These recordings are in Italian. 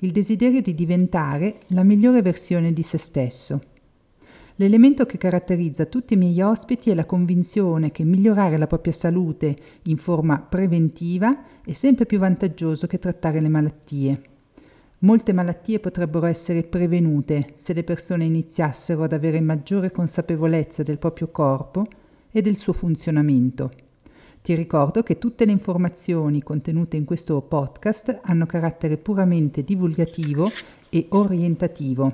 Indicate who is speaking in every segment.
Speaker 1: il desiderio di diventare la migliore versione di se stesso. L'elemento che caratterizza tutti i miei ospiti è la convinzione che migliorare la propria salute in forma preventiva è sempre più vantaggioso che trattare le malattie. Molte malattie potrebbero essere prevenute se le persone iniziassero ad avere maggiore consapevolezza del proprio corpo e del suo funzionamento. Ti ricordo che tutte le informazioni contenute in questo podcast hanno carattere puramente divulgativo e orientativo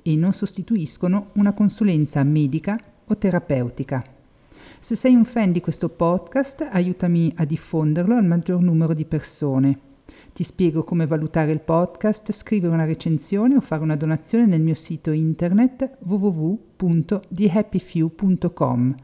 Speaker 1: e non sostituiscono una consulenza medica o terapeutica. Se sei un fan di questo podcast, aiutami a diffonderlo al maggior numero di persone. Ti spiego come valutare il podcast, scrivere una recensione o fare una donazione nel mio sito internet www.thehappyfew.com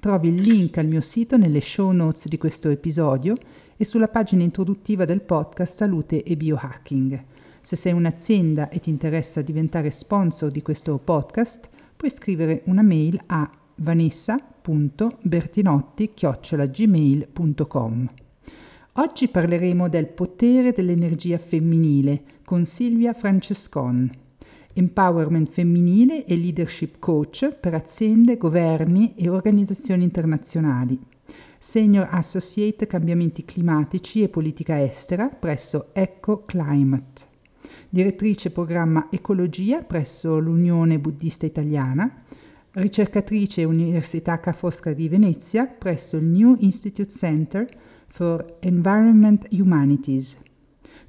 Speaker 1: Trovi il link al mio sito nelle show notes di questo episodio e sulla pagina introduttiva del podcast Salute e Biohacking. Se sei un'azienda e ti interessa diventare sponsor di questo podcast, puoi scrivere una mail a vanessa.bertinotti.gmail.com Oggi parleremo del potere dell'energia femminile con Silvia Francescon empowerment femminile e leadership coach per aziende, governi e organizzazioni internazionali. Senior Associate Cambiamenti Climatici e Politica Estera presso Eco Climate. Direttrice programma Ecologia presso l'Unione Buddista Italiana. Ricercatrice Università Ca' Fosca di Venezia presso il New Institute Center for Environment Humanities.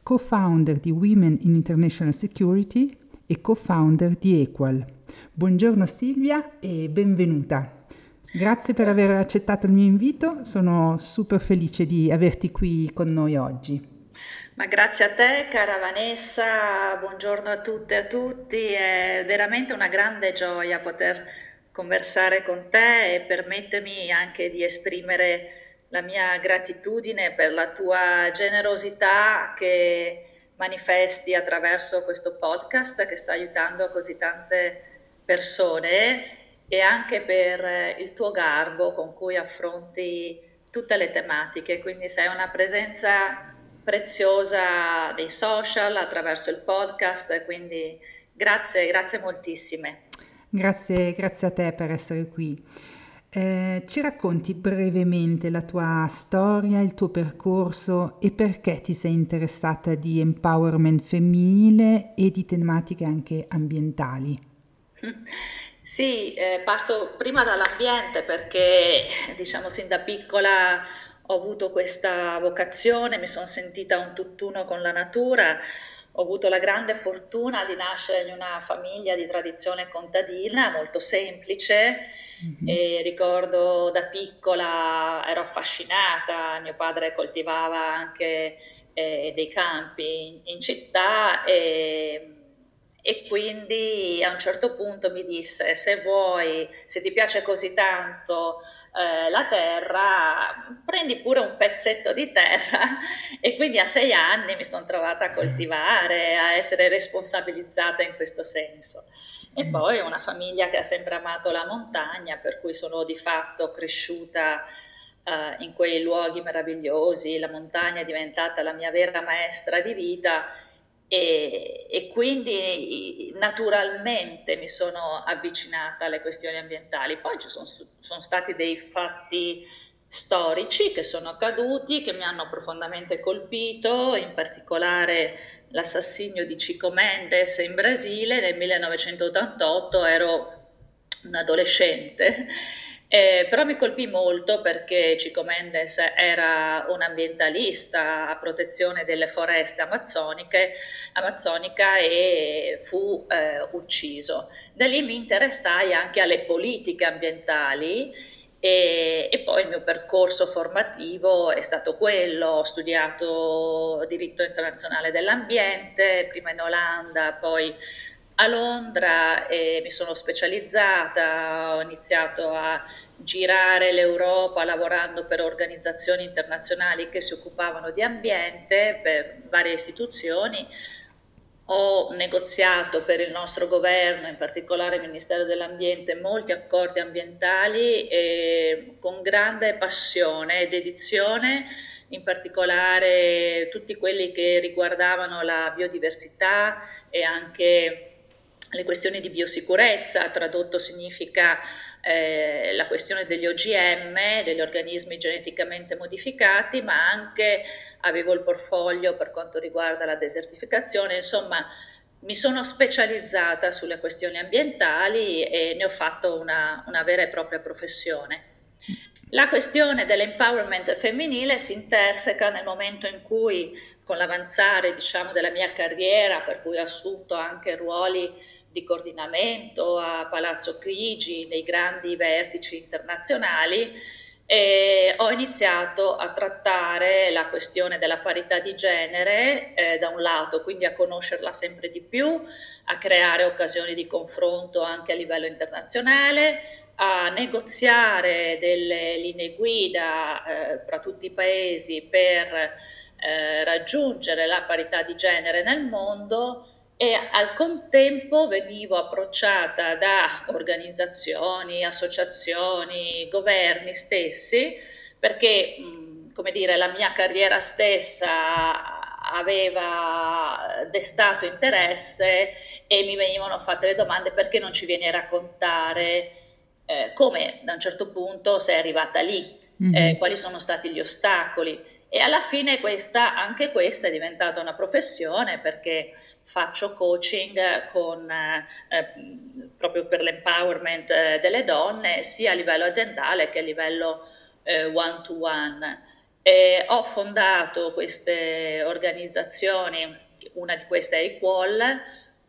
Speaker 1: Co-founder di Women in International Security e co-founder di Equal. Buongiorno Silvia e benvenuta. Grazie per aver accettato il mio invito, sono super felice di averti qui con noi oggi.
Speaker 2: Ma grazie a te cara Vanessa, buongiorno a tutte e a tutti, è veramente una grande gioia poter conversare con te e permettermi anche di esprimere la mia gratitudine per la tua generosità che manifesti attraverso questo podcast che sta aiutando così tante persone e anche per il tuo garbo con cui affronti tutte le tematiche, quindi sei una presenza preziosa dei social attraverso il podcast, quindi grazie, grazie moltissime.
Speaker 1: Grazie, grazie a te per essere qui. Eh, ci racconti brevemente la tua storia, il tuo percorso e perché ti sei interessata di empowerment femminile e di tematiche anche ambientali?
Speaker 2: Sì, eh, parto prima dall'ambiente perché diciamo sin da piccola ho avuto questa vocazione, mi sono sentita un tutt'uno con la natura, ho avuto la grande fortuna di nascere in una famiglia di tradizione contadina molto semplice Mm-hmm. E ricordo da piccola ero affascinata, mio padre coltivava anche eh, dei campi in, in città e, e, quindi a un certo punto mi disse se vuoi, se ti piace così tanto eh, la terra, prendi pure un pezzetto di terra e quindi a sei anni mi sono trovata a coltivare, a essere responsabilizzata in questo senso. E mm. poi una famiglia che ha sempre amato la montagna, per cui sono di fatto cresciuta uh, in quei luoghi meravigliosi, la montagna è diventata la mia vera maestra di vita e, e, quindi naturalmente mi sono avvicinata alle questioni ambientali. Poi ci sono, sono, stati dei fatti storici che sono accaduti, che mi hanno profondamente colpito, in particolare l'assassinio di Chico Mendes in Brasile nel 1988, ero un adolescente. Eh, però mi colpì molto perché Chico Mendes era un ambientalista a protezione delle foreste amazzoniche, amazzonica e fu eh, ucciso. Da lì mi interessai anche alle politiche ambientali e, e, poi il mio percorso formativo è stato quello, ho studiato diritto internazionale dell'ambiente, prima in Olanda, poi a Londra e mi sono specializzata, ho iniziato a girare l'Europa lavorando per organizzazioni internazionali che si occupavano di ambiente per varie istituzioni. Ho negoziato per il nostro governo, in particolare il Ministero dell'Ambiente, molti accordi ambientali e con grande passione e dedizione, in particolare tutti quelli che riguardavano la biodiversità e anche le questioni di biosicurezza, tradotto significa eh, la questione degli OGM, degli organismi geneticamente modificati, ma anche avevo il portfolio per quanto riguarda la desertificazione, insomma mi sono specializzata sulle questioni ambientali e ne ho fatto una, una vera e propria professione. La questione dell'empowerment femminile si interseca nel momento in cui, con l'avanzare diciamo, della mia carriera, per cui ho assunto anche ruoli di coordinamento a Palazzo Chigi, nei grandi vertici internazionali, e ho iniziato a trattare la questione della parità di genere eh, da un lato, quindi a conoscerla sempre di più, a creare occasioni di confronto anche a livello internazionale, a negoziare delle linee guida eh, tra tutti i paesi per eh, raggiungere la parità di genere nel mondo e al contempo venivo approcciata da organizzazioni, associazioni, governi stessi, perché come dire, la mia carriera stessa aveva destato interesse e mi venivano fatte le domande perché non ci vieni a raccontare eh, come da un certo punto sei arrivata lì, mm-hmm. eh, quali sono stati gli ostacoli. E alla fine questa, anche questa è diventata una professione perché faccio coaching con, eh, proprio per l'empowerment eh, delle donne sia a livello aziendale che a livello eh, one to one. E ho fondato queste organizzazioni, una di queste è Equal,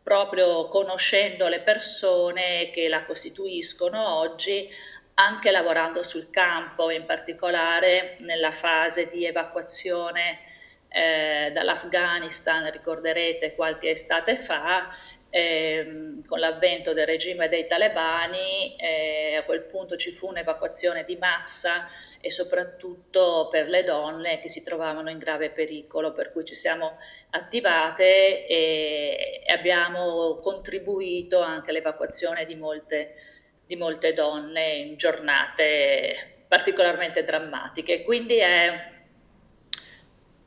Speaker 2: proprio conoscendo le persone che la costituiscono oggi, anche lavorando sul campo, in particolare nella fase di evacuazione eh, dall'Afghanistan, ricorderete qualche estate fa, eh, con l'avvento del regime dei talebani, eh, a quel punto ci fu un'evacuazione di massa e soprattutto per le donne che si trovavano in grave pericolo, per cui ci siamo attivate e abbiamo contribuito anche all'evacuazione di molte di molte donne in giornate particolarmente drammatiche. Quindi è,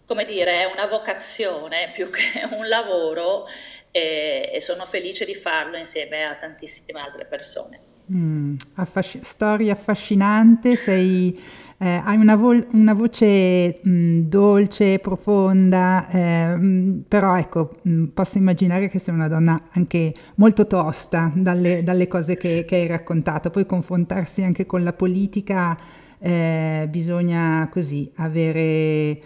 Speaker 2: come dire, è una vocazione più che un lavoro e, e sono felice di farlo insieme a tantissime altre persone.
Speaker 1: Mm, affasc- storia affascinante, sei eh, hai una, vo- una voce mh, dolce, profonda, eh, mh, però ecco, mh, posso immaginare che sei una donna anche molto tosta dalle, dalle cose che, che, hai raccontato. Poi confrontarsi anche con la politica eh, bisogna così avere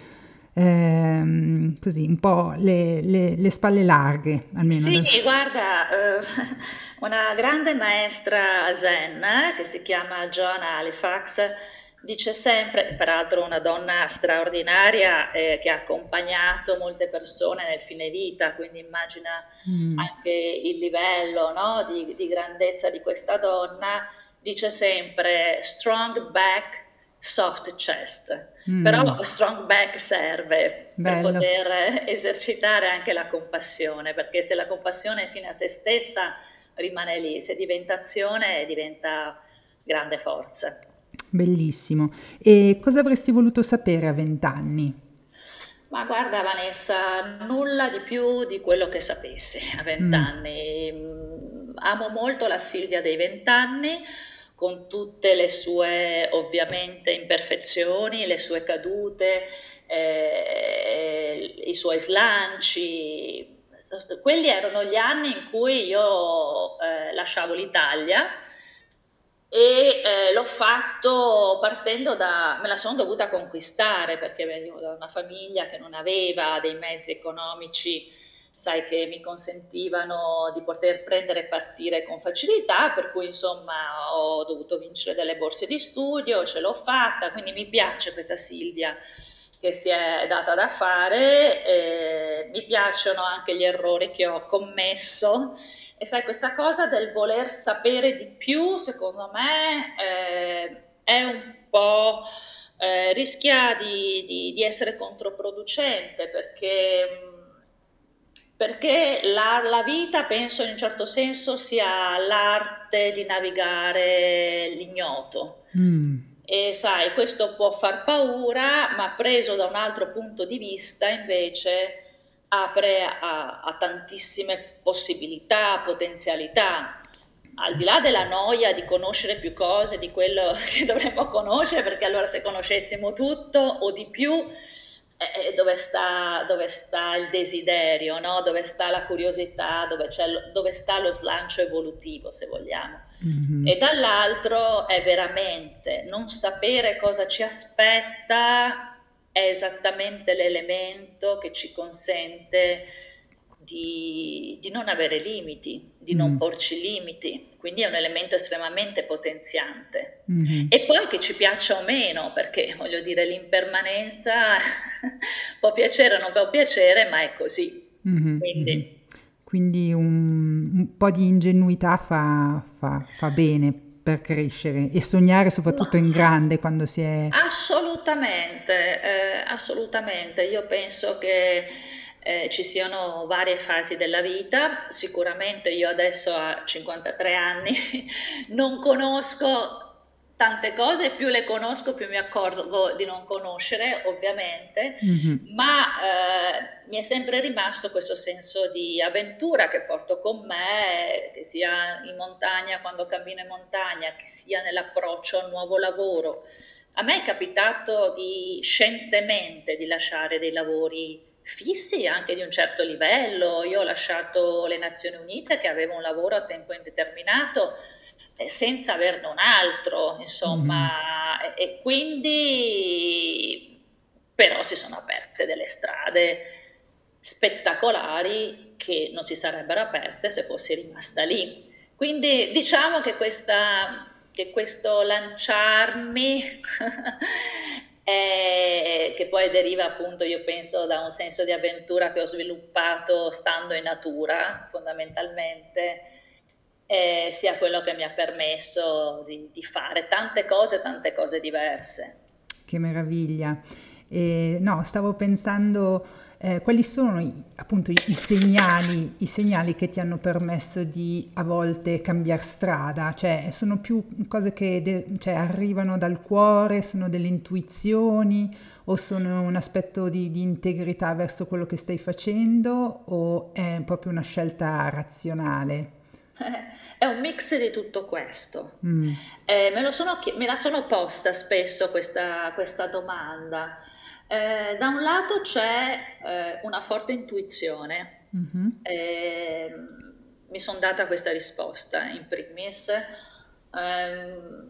Speaker 1: ehm, così un po' le, le, le, spalle larghe almeno.
Speaker 2: Sì, da... guarda, eh, una grande maestra zen eh, che si chiama Joanna Halifax dice sempre, peraltro una donna straordinaria eh, che ha accompagnato molte persone nel fine vita, quindi immagina mm. anche il livello no, di, di, grandezza di questa donna, dice sempre strong back, soft chest, mm. però strong back serve Bello. per poter esercitare anche la compassione, perché se la compassione è fine a se stessa rimane lì, se diventa azione diventa grande forza.
Speaker 1: Bellissimo. E cosa avresti voluto sapere a vent'anni?
Speaker 2: Ma guarda Vanessa, nulla di più di quello che sapessi a vent'anni. Mm. Amo molto la Silvia dei vent'anni, con tutte le sue ovviamente imperfezioni, le sue cadute, eh, i suoi slanci. Quelli erano gli anni in cui io eh, lasciavo l'Italia e eh, l'ho fatto partendo da, me la sono dovuta conquistare perché venivo da una famiglia che non aveva dei mezzi economici, sai, che mi consentivano di poter prendere e partire con facilità, per cui insomma ho dovuto vincere delle borse di studio, ce l'ho fatta, quindi mi piace questa Silvia che si è data da fare, eh, mi piacciono anche gli errori che ho commesso E sai, questa cosa del voler sapere di più, secondo me, eh, è un po' eh, rischia di, di, di, essere controproducente perché, perché la, la, vita, penso in un certo senso, sia l'arte di navigare l'ignoto. Mm. E sai, questo può far paura, ma preso da un altro punto di vista invece apre a, a tantissime possibilità, potenzialità al di là della noia di conoscere più cose di quello che dovremmo conoscere, perché allora se conoscessimo tutto o di più, eh, eh dove, sta, dove, sta, il desiderio, no? dove sta la curiosità, dove, dove, sta lo slancio evolutivo, se vogliamo. Mm-hmm. E dall'altro è veramente non sapere cosa ci aspetta è esattamente l'elemento che ci consente di, di non avere limiti, di mm. non porci limiti, quindi è un elemento estremamente potenziante. Mm-hmm. E poi che ci piaccia o meno, perché voglio dire l'impermanenza può piacere o non può piacere, ma è così. Mm-hmm. Quindi,
Speaker 1: mm-hmm. quindi un, un, po' di ingenuità fa, fa, fa bene per crescere e sognare soprattutto no. in grande quando si è...
Speaker 2: Assolutamente, eh, assolutamente. Io penso che eh, ci siano varie fasi della vita. Sicuramente io adesso a 53 anni non conosco tante cose, più le conosco più mi accorgo di non conoscere, ovviamente, mm-hmm. ma eh, mi è sempre rimasto questo senso di avventura che porto con me, che sia in montagna quando cammino in montagna, che sia nell'approccio al nuovo lavoro. A me è capitato di scientemente di lasciare dei lavori fissi anche di un certo livello. Io ho lasciato le Nazioni Unite che avevo un lavoro a tempo indeterminato senza averne un altro, insomma, mm-hmm. e, e quindi però si sono aperte delle strade spettacolari che non si sarebbero aperte se fossi rimasta lì. Quindi diciamo che, questa, che questo lanciarmi eh, che poi deriva appunto, io penso, da un senso di avventura che ho sviluppato stando in natura fondamentalmente, eh, sia quello che mi ha permesso di, di, fare tante cose, tante cose diverse.
Speaker 1: Che meraviglia. Eh, no, stavo pensando eh, quali sono i, appunto i, segnali, i, segnali, che ti hanno permesso di a volte cambiare strada? Cioè, sono più cose che de- cioè, arrivano dal cuore, sono delle intuizioni o sono un aspetto di, di, integrità verso quello che stai facendo o è proprio una scelta razionale?
Speaker 2: È un mix di tutto questo. Mm. Eh, me, sono, me, la sono posta spesso questa, questa domanda. Eh, da un lato c'è eh, una forte intuizione, mm-hmm. eh, mi sono data questa risposta in primis, ehm,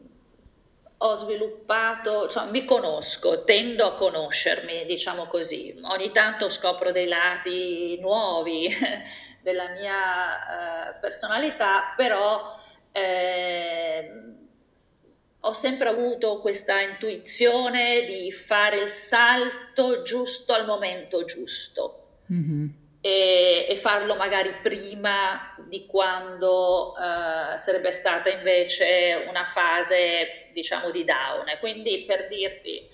Speaker 2: ho sviluppato, cioè, mi conosco, tendo a conoscermi, diciamo così, ogni tanto scopro dei lati nuovi della mia eh, personalità, però ehm, ho sempre avuto questa intuizione di fare il salto giusto al momento giusto mm-hmm. e, e, farlo magari prima di quando uh, sarebbe stata invece una fase diciamo di down. Quindi per dirti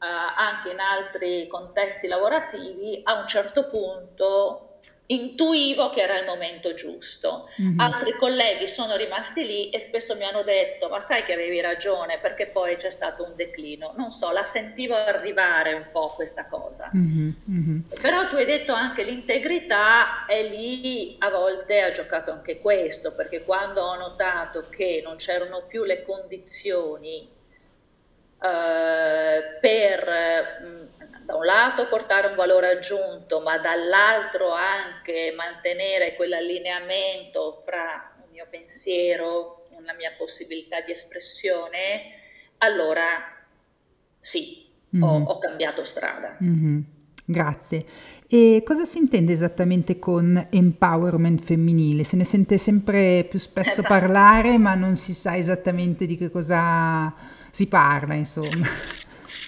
Speaker 2: uh, anche in altri contesti lavorativi a un certo punto intuivo che era il momento giusto. Mm-hmm. Altri colleghi sono rimasti lì e spesso mi hanno detto: Ma sai che avevi ragione, perché poi c'è stato un declino. Non so, la sentivo arrivare un po' questa cosa. Mm-hmm. Mm-hmm. Però tu hai detto anche l'integrità, e lì a volte ha giocato anche questo, perché quando ho notato che non c'erano più le condizioni uh, per. Mh, mm, da un lato portare un valore aggiunto, ma dall'altro anche mantenere quell'allineamento fra un mio pensiero, una mia possibilità di espressione, allora sì, mm-hmm. ho, ho, cambiato strada.
Speaker 1: Mm-hmm. Grazie. E cosa si intende esattamente con empowerment femminile? Se ne sente sempre più spesso esatto. parlare, ma non si sa esattamente di che cosa si parla, insomma.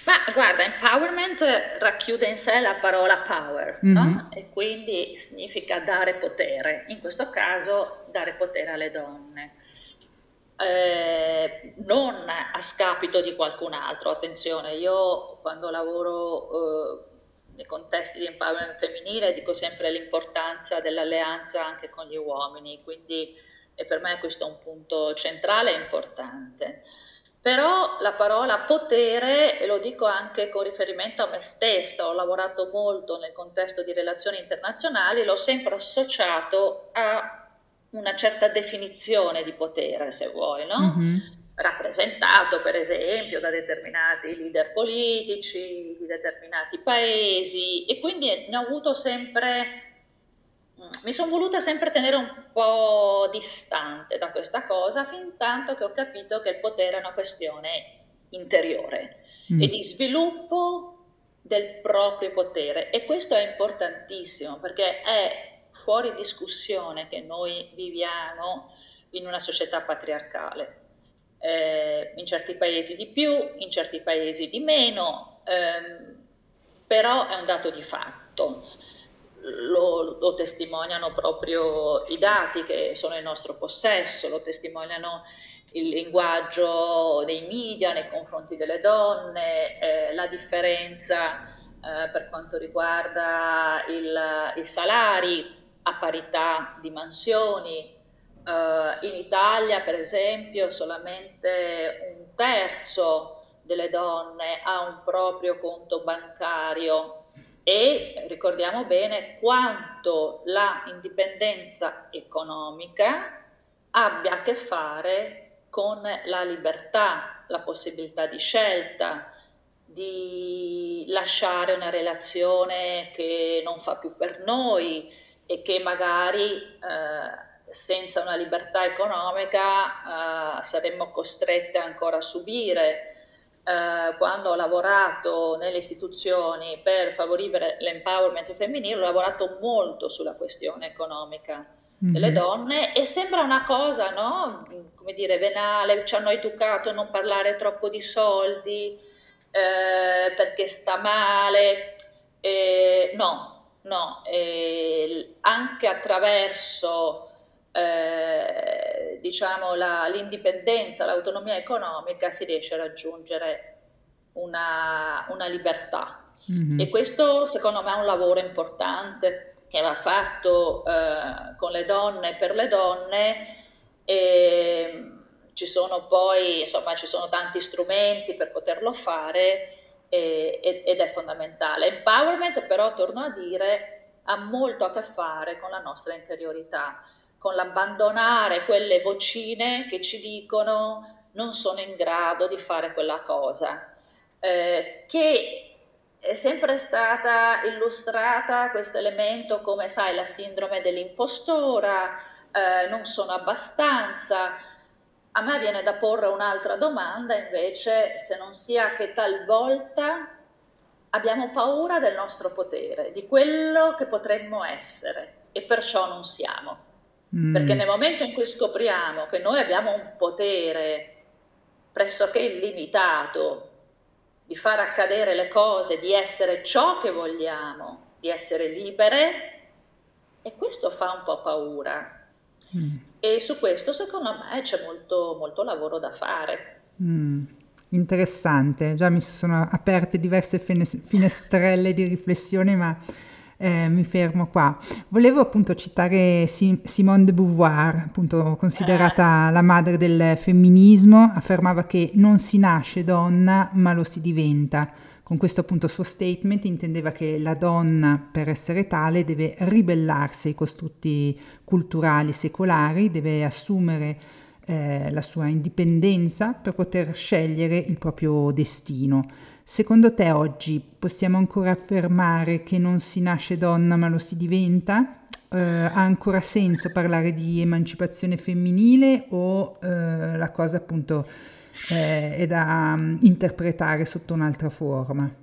Speaker 2: Ma guarda, empowerment racchiude in sé la parola power, mm-hmm. no? E quindi significa dare potere, in questo caso dare potere alle donne. Eh, non a scapito di qualcun altro, attenzione, io quando lavoro eh, nei contesti di empowerment femminile dico sempre l'importanza dell'alleanza anche con gli uomini, quindi per me questo è un punto centrale e importante. Però la parola potere, e lo dico anche con riferimento a me stessa, ho lavorato molto nel contesto di relazioni internazionali, l'ho sempre associato a una certa definizione di potere, se vuoi, no? Mm-hmm. Rappresentato per esempio da determinati leader politici, di determinati paesi, e quindi ne ho avuto sempre mi sono voluta sempre tenere un po' distante da questa cosa fin tanto che ho capito che il potere è una questione interiore mm. e di sviluppo del proprio potere e questo è importantissimo perché è fuori discussione che noi viviamo in una società patriarcale. Eh, in certi paesi di più, in certi paesi di meno, ehm, però è un dato di fatto lo, lo, testimoniano proprio i dati che sono in nostro possesso, lo testimoniano il linguaggio dei media nei confronti delle donne, eh, la differenza eh, per quanto riguarda il, i salari a parità di mansioni. Eh, in Italia, per esempio, solamente un terzo delle donne ha un proprio conto bancario e ricordiamo bene quanto la indipendenza economica abbia a che fare con la libertà, la possibilità di scelta, di lasciare una relazione che non fa più per noi e che magari eh, senza una libertà economica eh, saremmo costrette ancora a subire eh, quando ho lavorato nelle istituzioni per favorire l'empowerment femminile, ho lavorato molto sulla questione economica mm-hmm. delle donne e sembra una cosa, no? Come dire, venale, ci hanno educato a non parlare troppo di soldi eh, perché sta male. Eh, no, no, anche attraverso eh, diciamo la, l'indipendenza, l'autonomia economica si riesce a raggiungere una, una libertà. Mm-hmm. E questo secondo me è un lavoro importante che va fatto eh, con le donne per le donne e ci sono poi, insomma, ci sono tanti strumenti per poterlo fare e, ed è fondamentale. Empowerment però, torno a dire, ha molto a che fare con la nostra interiorità con l'abbandonare quelle vocine che ci dicono non sono in grado di fare quella cosa, eh, che è sempre stata illustrata questo elemento come, sai, la sindrome dell'impostora, eh, non sono abbastanza. A me viene da porre un'altra domanda invece, se non sia che talvolta abbiamo paura del nostro potere, di quello che potremmo essere e perciò non siamo. Mm. Perché nel momento in cui scopriamo che noi abbiamo un potere pressoché illimitato di far accadere le cose, di essere ciò che vogliamo, di essere libere, e questo fa un po' paura. Mm. E su questo secondo me c'è molto, molto lavoro da fare.
Speaker 1: Mm. Interessante, già mi sono aperte diverse finestrelle di riflessione, ma eh, mi fermo qua. Volevo appunto citare Simone de Beauvoir, appunto considerata ah. la madre del femminismo, affermava che non si nasce donna ma lo si diventa. Con questo appunto suo statement intendeva che la donna per essere tale deve ribellarsi ai costrutti culturali secolari, deve assumere eh, la sua indipendenza per poter scegliere il proprio destino. Secondo te oggi possiamo ancora affermare che non si nasce donna ma lo si diventa? Eh, ha ancora senso parlare di emancipazione femminile o eh, la cosa appunto eh, è da um, interpretare sotto un'altra forma?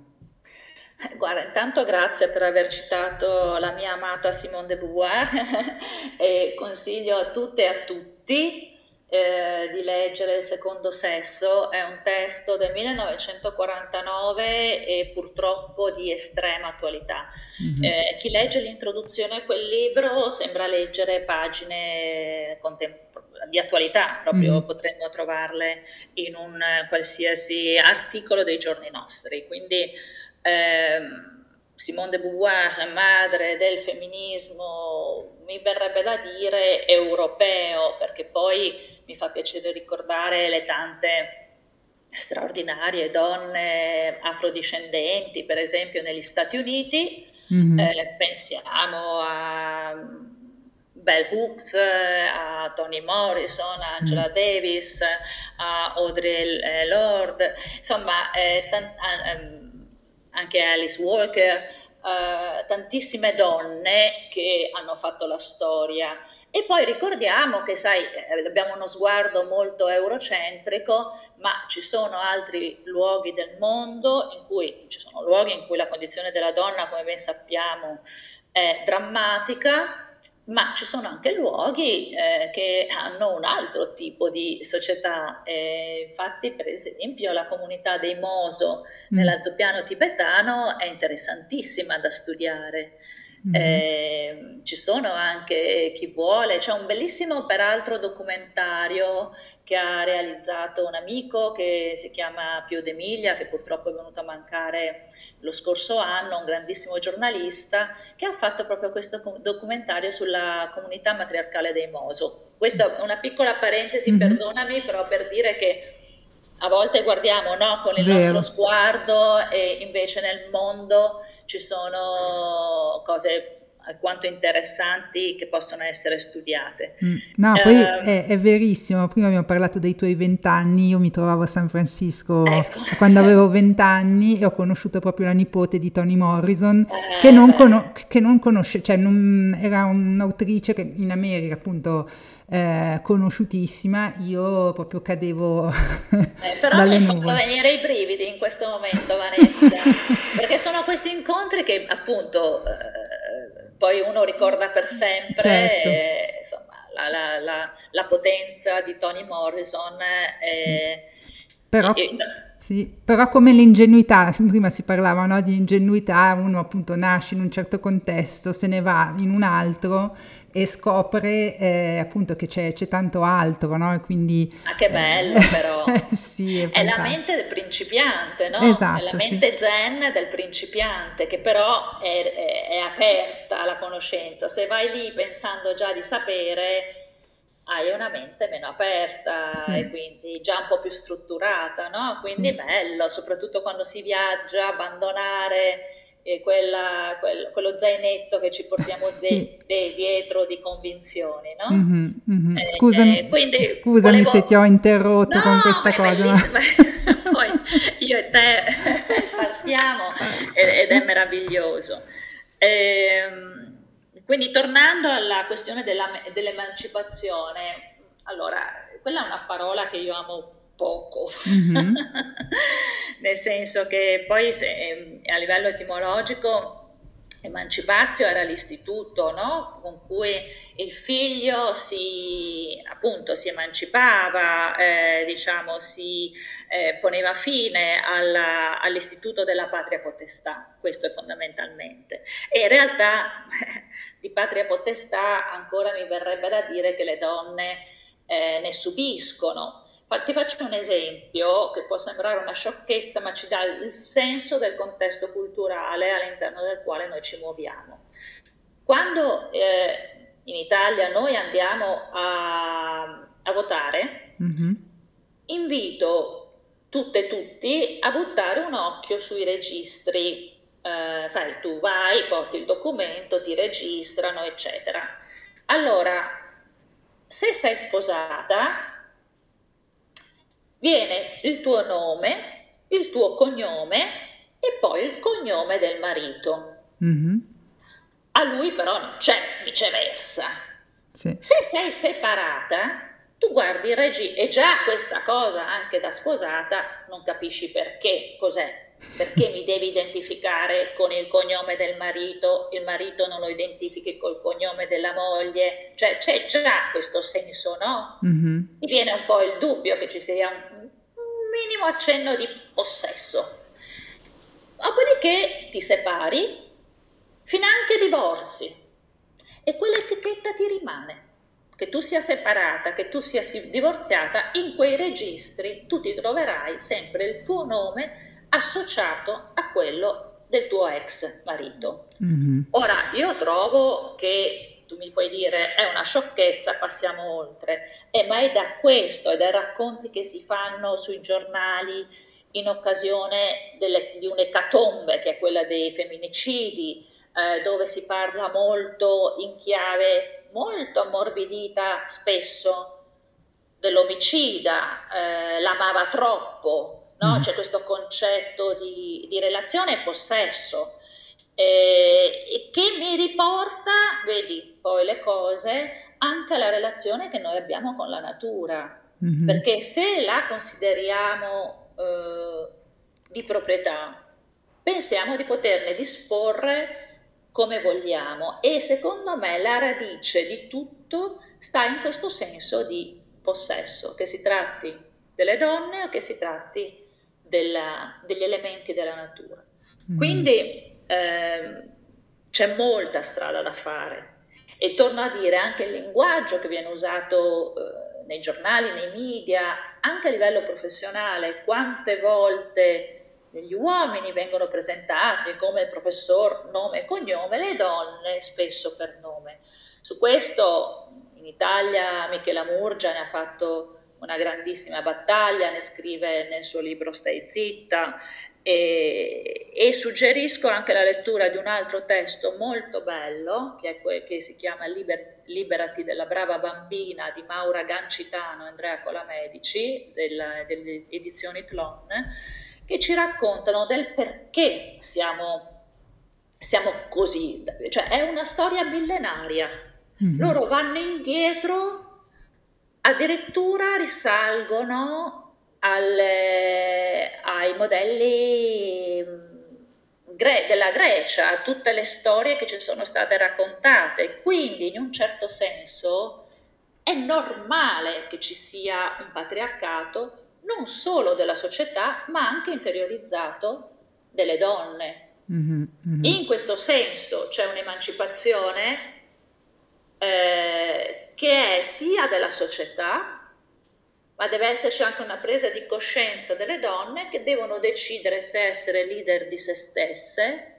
Speaker 2: Guarda, intanto grazie per aver citato la mia amata Simone de Beauvoir e consiglio a tutte e a tutti eh, di leggere Il secondo sesso, è un testo del 1949 e purtroppo di estrema attualità. Mm-hmm. Eh, chi legge l'introduzione a quel libro sembra leggere pagine contem- di attualità, proprio mm-hmm. potremmo trovarle in un qualsiasi articolo dei giorni nostri. Quindi ehm, Simone de Beauvoir, madre del femminismo, mi verrebbe da dire europeo, perché poi mi fa piacere ricordare le tante straordinarie donne afrodiscendenti, per esempio negli Stati Uniti. Mm-hmm. Eh, pensiamo a Bell Hooks, a Toni Morrison, a Angela mm. Davis, a Audrey Lorde, insomma, eh, tan- ehm, anche Alice Walker. Uh, tantissime donne che hanno fatto la storia e poi ricordiamo che, sai, eh, abbiamo uno sguardo molto eurocentrico, ma ci sono altri luoghi del mondo in cui ci sono luoghi in cui la condizione della donna, come ben sappiamo, è drammatica ma ci sono anche luoghi eh, che hanno un altro tipo di società. Eh, infatti, per esempio, la comunità dei Moso mm. nell'altopiano tibetano è interessantissima da studiare. Mm-hmm. Eh, ci sono anche chi vuole, c'è un bellissimo peraltro documentario che ha realizzato un amico che si chiama Pio D'Emilia, che purtroppo è venuto a mancare lo scorso anno, un grandissimo giornalista, che ha fatto proprio questo documentario sulla comunità matriarcale dei Moso. Questa è una piccola parentesi, mm-hmm. perdonami, però per dire che a volte guardiamo no, con il Vero. nostro sguardo e invece nel mondo ci sono cose alquanto interessanti che possono essere studiate.
Speaker 1: Mm. No, uh, poi è, è, verissimo, prima abbiamo parlato dei tuoi vent'anni, io mi trovavo a San Francisco ecco. quando avevo vent'anni e ho conosciuto proprio la nipote di Toni Morrison eh, che, non cono- che non conosce, cioè non, era un'autrice che in America appunto eh, conosciutissima, io proprio cadevo
Speaker 2: eh, però dalle mi venire i brividi in questo momento, Vanessa, perché sono questi incontri che appunto eh, poi uno ricorda per sempre, certo. e, insomma, la, la, la, la, potenza di Toni Morrison. Sì.
Speaker 1: Però... E, sì, però come l'ingenuità, prima si parlava no, di ingenuità, uno appunto nasce in un certo contesto, se ne va in un altro e scopre eh, appunto che c'è, c'è, tanto altro, no? E quindi,
Speaker 2: ah, che bello eh, però! sì, è, è, la mente del principiante, no? Esatto, è la mente sì. zen del principiante che però è, è, è aperta alla conoscenza. Se vai lì pensando già di sapere hai una mente meno aperta sì. e quindi già un po' più strutturata, no? Quindi sì. bello, soprattutto quando si viaggia, abbandonare eh, quella, quel, quello zainetto che ci portiamo de, de, dietro di convinzioni, no? Mm-hmm,
Speaker 1: mm-hmm. Eh, scusami, eh, scusami volevo... se ti ho interrotto no, con questa cosa. Ma...
Speaker 2: Poi io e te partiamo ed è meraviglioso. Ehm, quindi tornando alla questione della, dell'emancipazione, allora, quella è una parola che io amo poco, mm-hmm. nel senso che poi se, ehm, a livello etimologico Emancipazio era l'istituto no? con cui il figlio si, appunto, si emancipava, eh, diciamo, si eh, poneva fine alla, all'istituto della patria potestà, questo è fondamentalmente. E in realtà di patria potestà ancora mi verrebbe da dire che le donne eh, ne subiscono ti faccio un esempio che può sembrare una sciocchezza, ma ci dà il senso del contesto culturale all'interno del quale noi ci muoviamo. Quando eh, in Italia noi andiamo a, a votare, mm-hmm. invito tutte e tutti a buttare un occhio sui registri. Eh, sai, tu vai, porti il documento, ti registrano, eccetera. Allora, se sei sposata, viene il tuo nome, il tuo cognome e poi il cognome del marito. Mm-hmm. A lui però non c'è viceversa. Sì. Se sei separata, tu guardi il registro e già questa cosa anche da sposata non capisci perché, cos'è. Perché mi devi identificare con il cognome del marito, il marito non lo identifichi col cognome della moglie? Cioè c'è già questo senso, no? Mm-hmm. Ti viene un po' il dubbio che ci sia un minimo accenno di possesso. Dopodiché ti separi, finanche divorzi e quell'etichetta ti rimane. Che tu sia separata, che tu sia divorziata, in quei registri tu ti troverai sempre il tuo nome associato a quello del tuo ex marito. Mm-hmm. Ora, io trovo che tu mi puoi dire è una sciocchezza, passiamo oltre, eh, ma è da questo, è dai racconti che si fanno sui giornali in occasione delle, di un'ecatombe che è quella dei femminicidi, eh, dove si parla molto in chiave molto ammorbidita spesso dell'omicida, eh, l'amava troppo, no? mm. c'è questo concetto di, di relazione e possesso eh, che mi riporta, vedi, poi le cose anche alla relazione che noi abbiamo con la natura, mm-hmm. perché se la consideriamo eh, di proprietà, pensiamo di poterne disporre come vogliamo e secondo me la radice di tutto sta in questo senso di possesso, che si tratti delle donne o che si tratti della, degli elementi della natura. Mm. Quindi eh, c'è molta strada da fare e torno a dire anche il linguaggio che viene usato eh, nei giornali, nei media, anche a livello professionale, quante volte gli uomini vengono presentati come professor nome e cognome, le donne spesso per nome. Su questo in Italia Michela Murgia ne ha fatto una grandissima battaglia, ne scrive nel suo libro Stai zitta e, e, suggerisco anche la lettura di un altro testo molto bello che, que- che si chiama Liber- Liberati della brava bambina di Maura Gancitano e Andrea Colamedici della, delle edizioni Tlon che ci raccontano del perché siamo, siamo così, cioè è una storia millenaria. Mm-hmm. Loro vanno indietro, addirittura risalgono alle, ai modelli gre- della Grecia, a tutte le storie che ci sono state raccontate. Quindi, in un certo senso, è normale che ci sia un patriarcato non solo della società, ma anche interiorizzato delle donne. Mm-hmm, mm-hmm. In questo senso c'è un'emancipazione eh, che è sia della società, ma deve esserci anche una presa di coscienza delle donne che devono decidere se essere leader di se stesse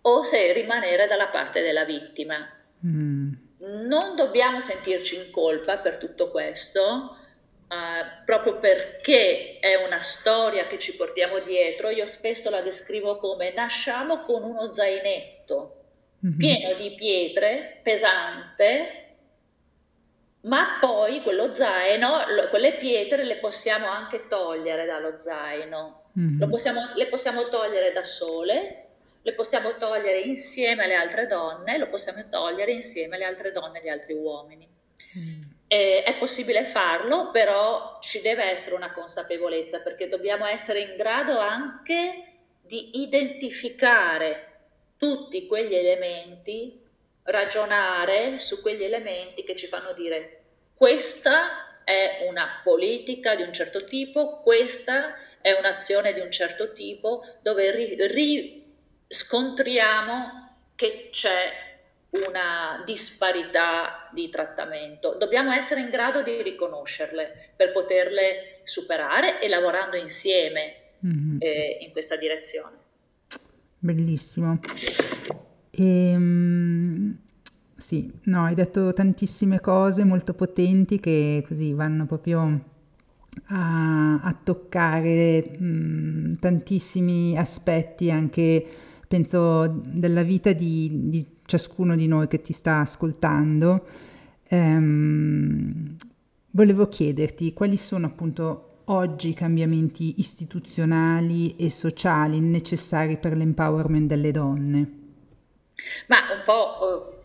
Speaker 2: o se rimanere dalla parte della vittima. Mm. Non dobbiamo sentirci in colpa per tutto questo, Uh, proprio perché è una storia che ci portiamo dietro, io spesso la descrivo come nasciamo con uno zainetto mm-hmm. pieno di pietre, pesante, ma poi quello zaino, lo, quelle pietre le possiamo anche togliere dallo zaino, mm-hmm. possiamo, le possiamo togliere da sole, le possiamo togliere insieme alle altre donne, lo possiamo togliere insieme alle altre donne e agli altri uomini. Mm. Eh, è possibile farlo, però ci deve essere una consapevolezza perché dobbiamo essere in grado anche di identificare tutti quegli elementi, ragionare su quegli elementi che ci fanno dire questa è una politica di un certo tipo, questa è un'azione di un certo tipo, dove riscontriamo ri- che c'è una disparità di trattamento. Dobbiamo essere in grado di riconoscerle per poterle superare e lavorando insieme mm-hmm. eh, in questa direzione.
Speaker 1: Bellissimo. E, um, sì, no, hai detto tantissime cose molto potenti che così vanno proprio a, a toccare mh, mm, tantissimi aspetti anche penso della vita di, di ciascuno di noi che ti sta ascoltando, ehm, volevo chiederti quali sono appunto oggi i cambiamenti istituzionali e sociali necessari per l'empowerment delle donne?
Speaker 2: Ma un po' uh,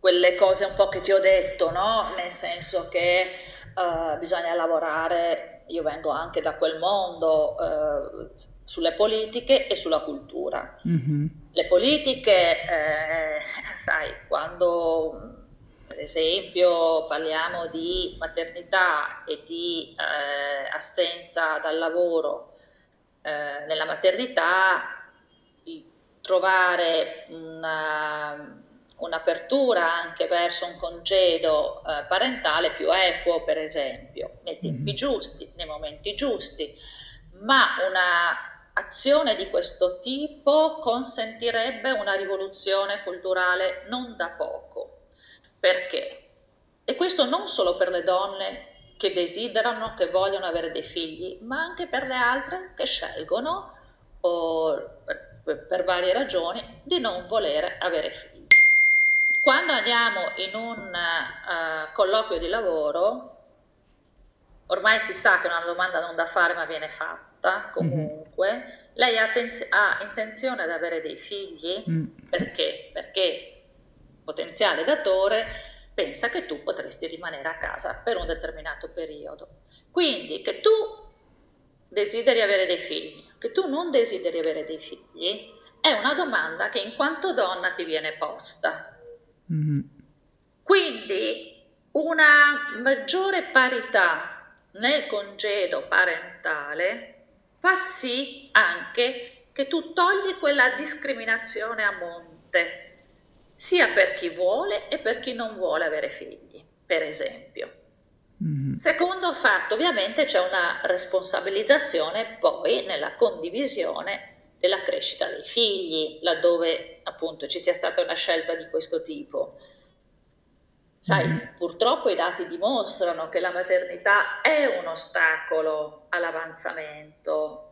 Speaker 2: quelle cose un po' che ti ho detto, no? Nel senso che uh, bisogna lavorare, io vengo anche da quel mondo, uh, sulle politiche e sulla cultura. Mm-hmm. Le politiche, eh, sai, quando per esempio parliamo di maternità e di eh, assenza dal lavoro eh, nella maternità, trovare una, un'apertura anche verso un congedo eh, parentale più equo, per esempio, nei tempi mm-hmm. giusti, nei momenti giusti, ma una azione di questo tipo consentirebbe una rivoluzione culturale non da poco. Perché? E questo non solo per le donne che desiderano, che vogliono avere dei figli, ma anche per le altre che scelgono, o per, per varie ragioni, di non volere avere figli. Quando andiamo in un uh, colloquio di lavoro, ormai si sa che è una domanda non da fare ma viene fatta mhm. comunque, mm-hmm. lei ha, tenz- ha, intenzione di avere dei figli mm. perché? Perché potenziale datore pensa che tu potresti rimanere a casa per un determinato periodo. Quindi che tu desideri avere dei figli, che tu non desideri avere dei figli, è una domanda che in quanto donna ti viene posta. Mm-hmm. Quindi una maggiore parità nel congedo parentale fa sì anche che tu togli quella discriminazione a monte, sia per chi vuole e per chi non vuole avere figli, per esempio. Mm-hmm. Secondo fatto, ovviamente c'è una responsabilizzazione poi nella condivisione della crescita dei figli, laddove appunto ci sia stata una scelta di questo tipo. Sai, mm-hmm. purtroppo i dati dimostrano che la maternità è un ostacolo all'avanzamento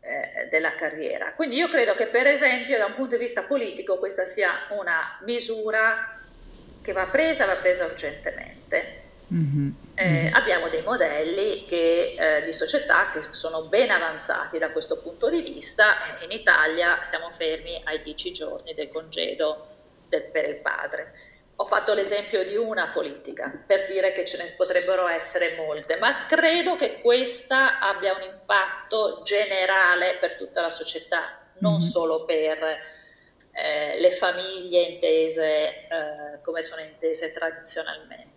Speaker 2: eh, della carriera. Quindi io credo che per esempio da un punto di vista politico questa sia una misura che va presa, va presa urgentemente. Mm-hmm. Eh, mm-hmm. abbiamo dei modelli che, eh, di società che sono ben avanzati da questo punto di vista. In Italia siamo fermi ai 10 giorni del congedo del, per il padre. Ho fatto l'esempio di una politica per dire che ce ne potrebbero essere molte, ma credo che questa abbia un impatto generale per tutta la società, non mm-hmm. solo per eh, le famiglie intese eh, come sono intese tradizionalmente.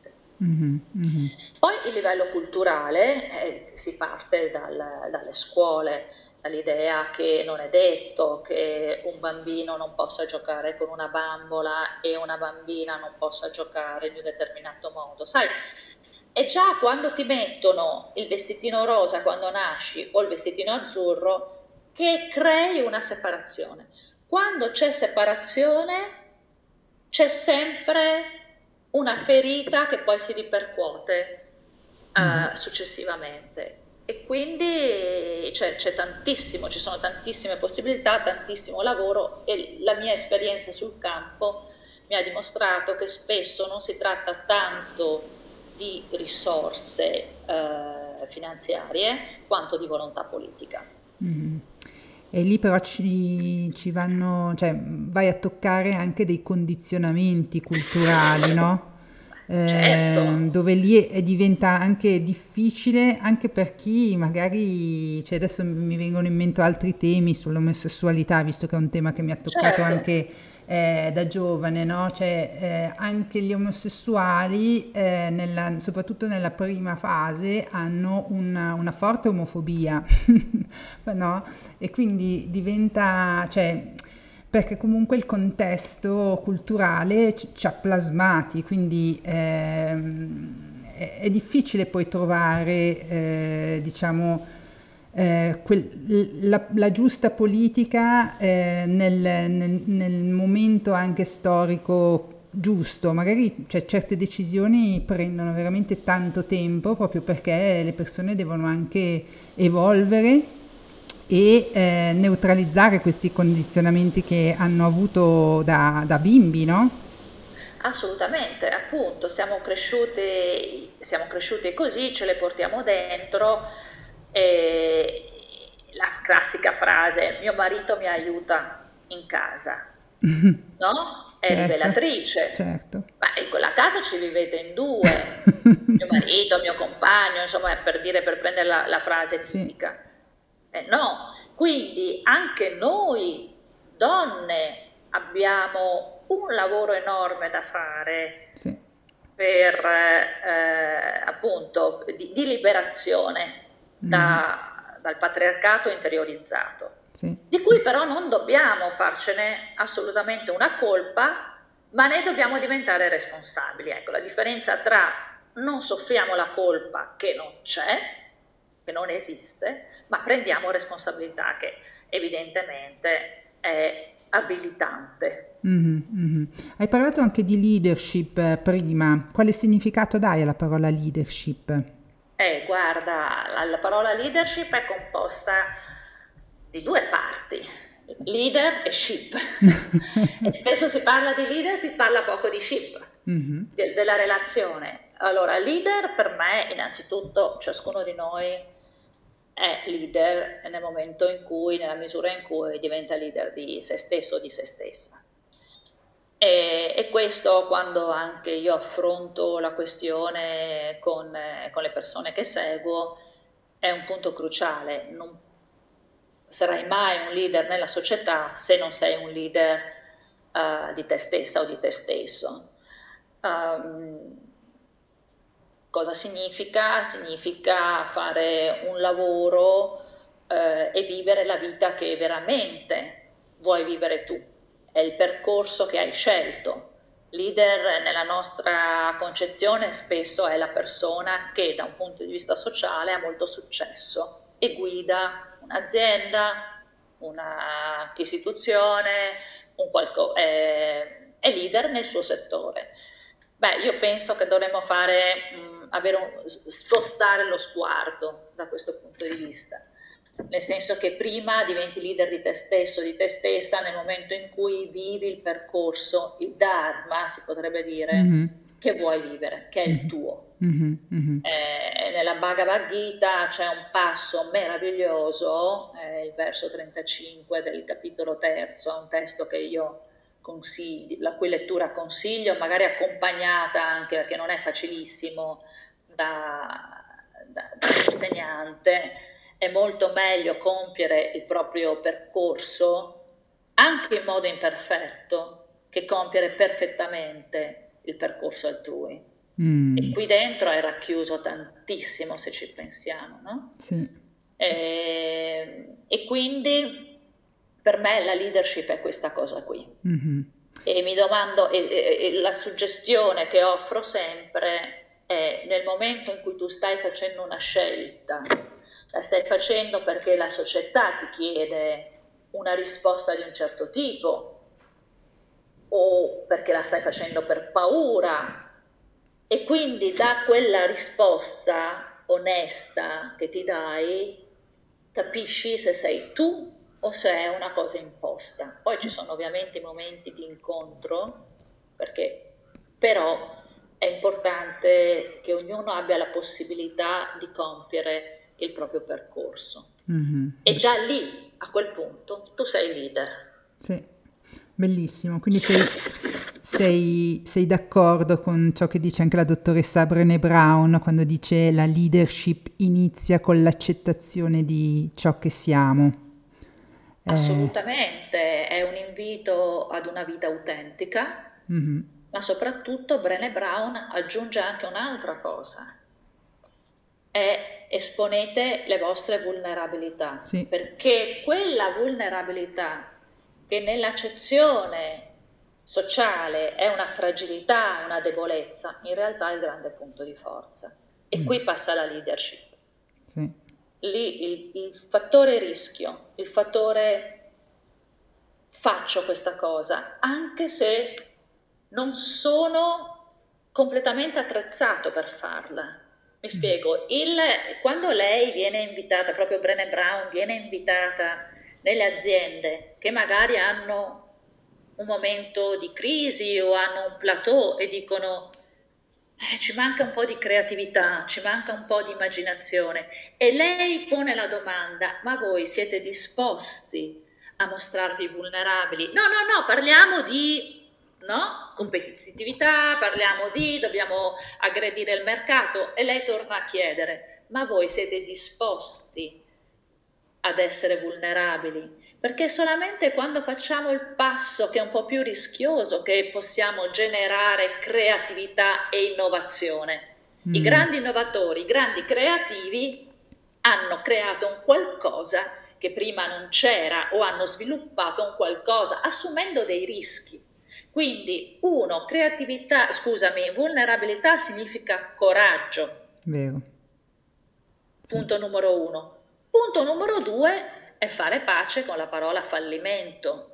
Speaker 2: Mm-hmm. Mm-hmm. Poi il livello culturale eh, si parte dal, dalle scuole, dall'idea che non è detto che un bambino non possa giocare con una bambola e una bambina non possa giocare in un determinato modo. Sai, è già quando ti mettono il vestitino rosa quando nasci o il vestitino azzurro che crei una separazione. Quando c'è separazione c'è sempre una ferita che poi si ripercuote uh, successivamente e quindi c'è, c'è, tantissimo, ci sono tantissime possibilità, tantissimo lavoro e la mia esperienza sul campo mi ha dimostrato che spesso non si tratta tanto di risorse eh, finanziarie quanto di volontà politica. Mm.
Speaker 1: E lì però ci, ci vanno, cioè vai a toccare anche dei condizionamenti culturali, no? certo. Ehm, dove lì è, diventa anche difficile anche per chi magari, cioè adesso mi vengono in mente altri temi sull'omosessualità, visto che è un tema che mi ha toccato certo. anche eh, da giovane, no? cioè, eh, anche gli omosessuali, eh, nella, soprattutto nella prima fase, hanno una, una forte omofobia, no? e quindi diventa, cioè, perché comunque il contesto culturale ci, ha plasmati, quindi ehm, è, è, difficile poi trovare, eh, diciamo, eh, quel, la, la, giusta politica eh, nel, nel, nel, momento anche storico giusto. Magari cioè, certe decisioni prendono veramente tanto tempo proprio perché le persone devono anche evolvere e eh, neutralizzare questi condizionamenti che hanno avuto da, da bimbi, no?
Speaker 2: Assolutamente, appunto, siamo cresciuti, siamo cresciuti così, ce le portiamo dentro. E la classica frase, mio marito mi aiuta in casa, no? È certo, rivelatrice. Certo. Ma in quella casa ci vivete in due, mio marito, mio compagno, insomma, per dire, per prendere la, la frase tipica. Sì. Eh, no, Quindi anche noi donne abbiamo un lavoro enorme da fare sì. per eh, appunto di, di liberazione mm. da, dal patriarcato interiorizzato, sì. di cui però non dobbiamo farcene assolutamente una colpa, ma ne dobbiamo diventare responsabili. Ecco, la differenza tra non soffriamo la colpa che non c'è, che non esiste, ma prendiamo responsabilità che evidentemente è abilitante.
Speaker 1: Mm-hmm, mm-hmm. Hai parlato anche di leadership eh, prima, quale significato dai alla parola leadership?
Speaker 2: Eh, guarda, la, la parola leadership è composta di due parti, leader e ship. e spesso si parla di leader, si parla poco di ship, mm-hmm. de- della relazione. Allora, leader per me, innanzitutto, ciascuno di noi è leader nel momento in cui, nella misura in cui diventa leader di se stesso o di se stessa. E, e questo quando anche io affronto la questione con, con, le persone che seguo è un punto cruciale. Non sarai mai un leader nella società se non sei un leader uh, di te stessa o di te stesso. Um, Cosa significa? Significa fare un lavoro eh, e vivere la vita che veramente vuoi vivere tu. È il percorso che hai scelto. Leader nella nostra concezione spesso è la persona che da un punto di vista sociale ha molto successo e guida un'azienda, una istituzione, un qualco- è, è leader nel suo settore. Beh, io penso che dovremmo fare mh, un, spostare lo sguardo da questo punto di vista. Nel senso che prima diventi leader di te stesso, di te stessa, nel momento in cui vivi il percorso, il Dharma, si potrebbe dire, mm-hmm. che vuoi vivere, che è il mm-hmm. tuo. Mm-hmm. mm-hmm. Eh, nella Bhagavad Gita c'è un passo meraviglioso, eh, il verso 35 del capitolo terzo, un testo che io consiglio, la cui lettura consiglio, magari accompagnata anche perché non è facilissimo da, da, da insegnante, è molto meglio compiere il proprio percorso anche in modo imperfetto che compiere perfettamente il percorso altrui. Mm. E qui dentro è racchiuso tantissimo se ci pensiamo, no? Sì. E, e, quindi per me la leadership è questa cosa qui. Mm-hmm. E mi domando, e, e, la suggestione che offro sempre è nel momento in cui tu stai facendo una scelta, la stai facendo perché la società ti chiede una risposta di un certo tipo o perché la stai facendo per paura e quindi da quella risposta onesta che ti dai capisci se sei tu o se è una cosa imposta. Poi ci sono ovviamente i momenti di incontro perché però è importante che ognuno abbia la possibilità di compiere il proprio percorso. Mm-hmm. E già lì, a quel punto, tu sei leader.
Speaker 1: Sì, bellissimo. Quindi sei, sei, sei d'accordo con ciò che dice anche la dottoressa Brené Brown quando dice la leadership inizia con l'accettazione di ciò che siamo.
Speaker 2: Eh. Assolutamente, è un invito ad una vita autentica. Mm-hmm ma soprattutto Brené Brown aggiunge anche un'altra cosa. È esponete le vostre vulnerabilità, sì. perché quella vulnerabilità che nell'accezione sociale è una fragilità, una debolezza, in realtà è il grande punto di forza. E mm. qui passa la leadership. Sì. Lì il, il fattore rischio, il fattore faccio questa cosa, anche se non sono completamente attrezzato per farla. Mi mm. spiego, il, quando lei viene invitata, proprio Brené Brown viene invitata nelle aziende che magari hanno un momento di crisi o hanno un plateau e dicono eh, ci manca un po' di creatività, ci manca un po' di immaginazione e lei pone la domanda, ma voi siete disposti a mostrarvi vulnerabili? No, no, no, parliamo di no? competitività, parliamo di dobbiamo aggredire il mercato e lei torna a chiedere, ma voi siete disposti ad essere vulnerabili, perché solamente quando facciamo il passo che è un po' più rischioso che possiamo generare creatività e innovazione. Mm. I grandi innovatori, i grandi creativi hanno creato un qualcosa che prima non c'era o hanno sviluppato un qualcosa assumendo dei rischi. Quindi, uno, creatività, scusami, vulnerabilità significa coraggio.
Speaker 1: Vero.
Speaker 2: Punto sì. numero uno. Punto numero due è fare pace con la parola fallimento.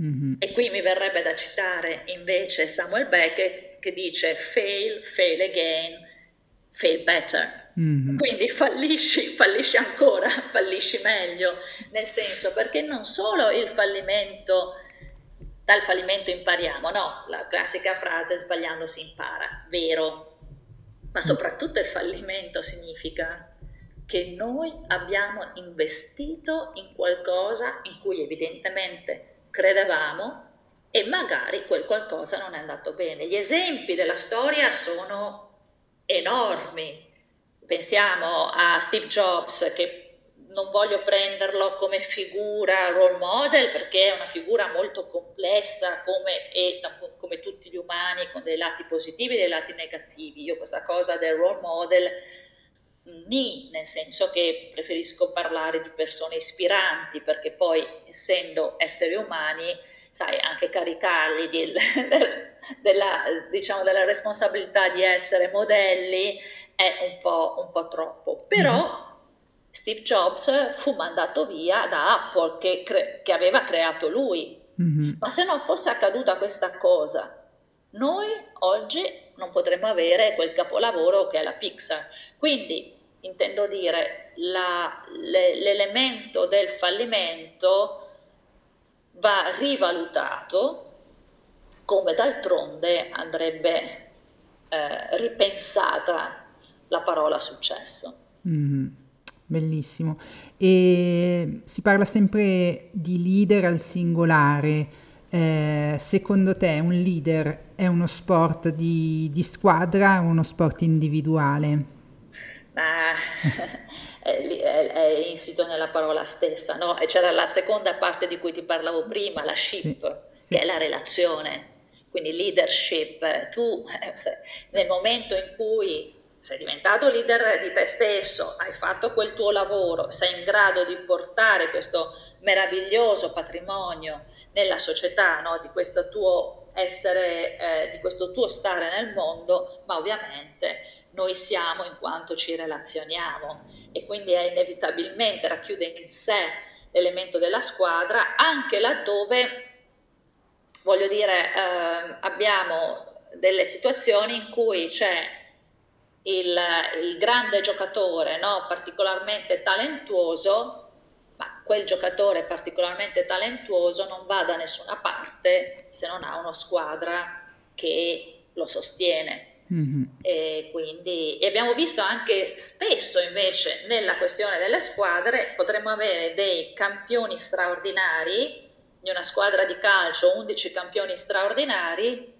Speaker 2: Mm-hmm. E qui mi verrebbe da citare invece Samuel Beckett che dice fail, fail again, fail better. Mm-hmm. Quindi fallisci, fallisci ancora, fallisci meglio, nel senso perché non solo il fallimento dal fallimento impariamo, no, la classica frase sbagliando si impara, vero, ma soprattutto il fallimento significa che noi abbiamo investito in qualcosa in cui evidentemente credevamo e magari quel qualcosa non è andato bene. Gli esempi della storia sono enormi. Pensiamo a Steve Jobs che non voglio prenderlo come figura role model perché è una figura molto complessa come, è, come tutti gli umani con dei lati positivi e dei lati negativi. Io questa cosa del role model ni, nel senso che preferisco parlare di persone ispiranti perché poi essendo esseri umani sai, anche caricarli di, della, diciamo, della responsabilità di essere modelli è un po', un po troppo. Però mm-hmm Steve Jobs fu mandato via da Apple che, cre- che aveva creato lui. Mm-hmm. Ma se non fosse accaduta questa cosa, noi oggi non potremmo avere quel capolavoro che è la Pixar. Quindi intendo dire, la, le, l'elemento del fallimento va rivalutato come d'altronde andrebbe eh, ripensata la parola successo.
Speaker 1: Mm-hmm. Bellissimo. E si parla sempre di leader al singolare. Eh, secondo te un leader è uno sport di, di squadra o uno sport individuale?
Speaker 2: Ma è, è, insito nella parola stessa, no? E c'era la seconda parte di cui ti parlavo prima, la ship, sì, sì. che è la relazione. Quindi leadership, tu eh, nel momento in cui sei diventato leader di te stesso, hai fatto quel tuo lavoro, sei in grado di portare questo meraviglioso patrimonio nella società, no? di questo tuo essere, eh, di questo tuo stare nel mondo, ma ovviamente noi siamo in quanto ci relazioniamo e quindi è inevitabilmente racchiude in sé l'elemento della squadra, anche laddove, voglio dire, eh, abbiamo delle situazioni in cui c'è il, il grande giocatore no? particolarmente talentuoso, ma quel giocatore particolarmente talentuoso non va da nessuna parte se non ha una squadra che lo sostiene. Mm-hmm. E quindi e abbiamo visto anche spesso invece nella questione delle squadre potremmo avere dei campioni straordinari di una squadra di calcio 11 campioni straordinari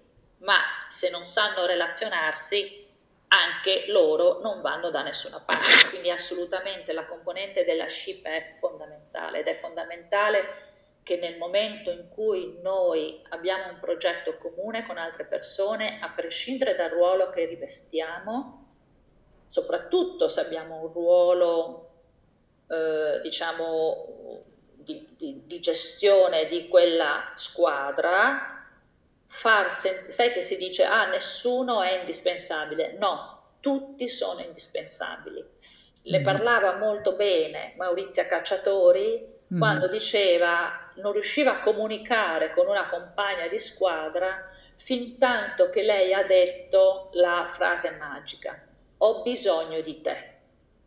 Speaker 2: ma se non sanno relazionarsi anche loro non vanno da nessuna parte. Quindi assolutamente la componente della SHIP è fondamentale ed è fondamentale che nel momento in cui noi abbiamo un progetto comune con altre persone, a prescindere dal ruolo che rivestiamo, soprattutto se abbiamo un ruolo, eh, diciamo, di, di, di gestione di quella squadra, far sen- sai che si dice ah nessuno è indispensabile no tutti sono indispensabili le mm. parlava molto bene Maurizia Cacciatori mm. quando diceva non riusciva a comunicare con una compagna di squadra fin tanto che lei ha detto la frase magica ho bisogno di te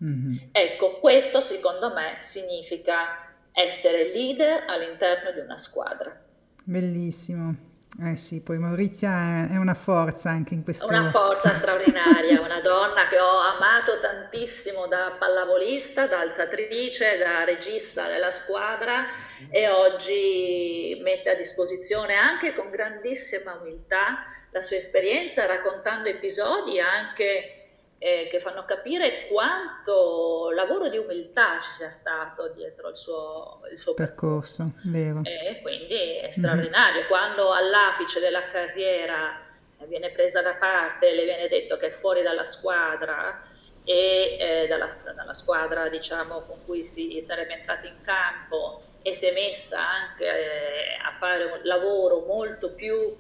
Speaker 2: mm. ecco questo secondo me significa essere leader all'interno di una squadra
Speaker 1: bellissimo eh sì, poi Maurizia è una forza anche in questo...
Speaker 2: Una forza straordinaria, una donna che ho amato tantissimo da pallavolista, da alzatrice, da regista della squadra e oggi mette a disposizione anche con grandissima umiltà la sua esperienza raccontando episodi anche eh, che fanno capire quanto lavoro di umiltà ci sia stato dietro il suo, il suo percorso.
Speaker 1: Vero.
Speaker 2: E quindi è straordinario. Mm-hmm. Quando all'apice della carriera viene presa da parte, le viene detto che è fuori dalla squadra e eh, dalla, dalla, squadra diciamo, con cui si sarebbe entrati in campo e si è messa anche eh, a fare un lavoro molto più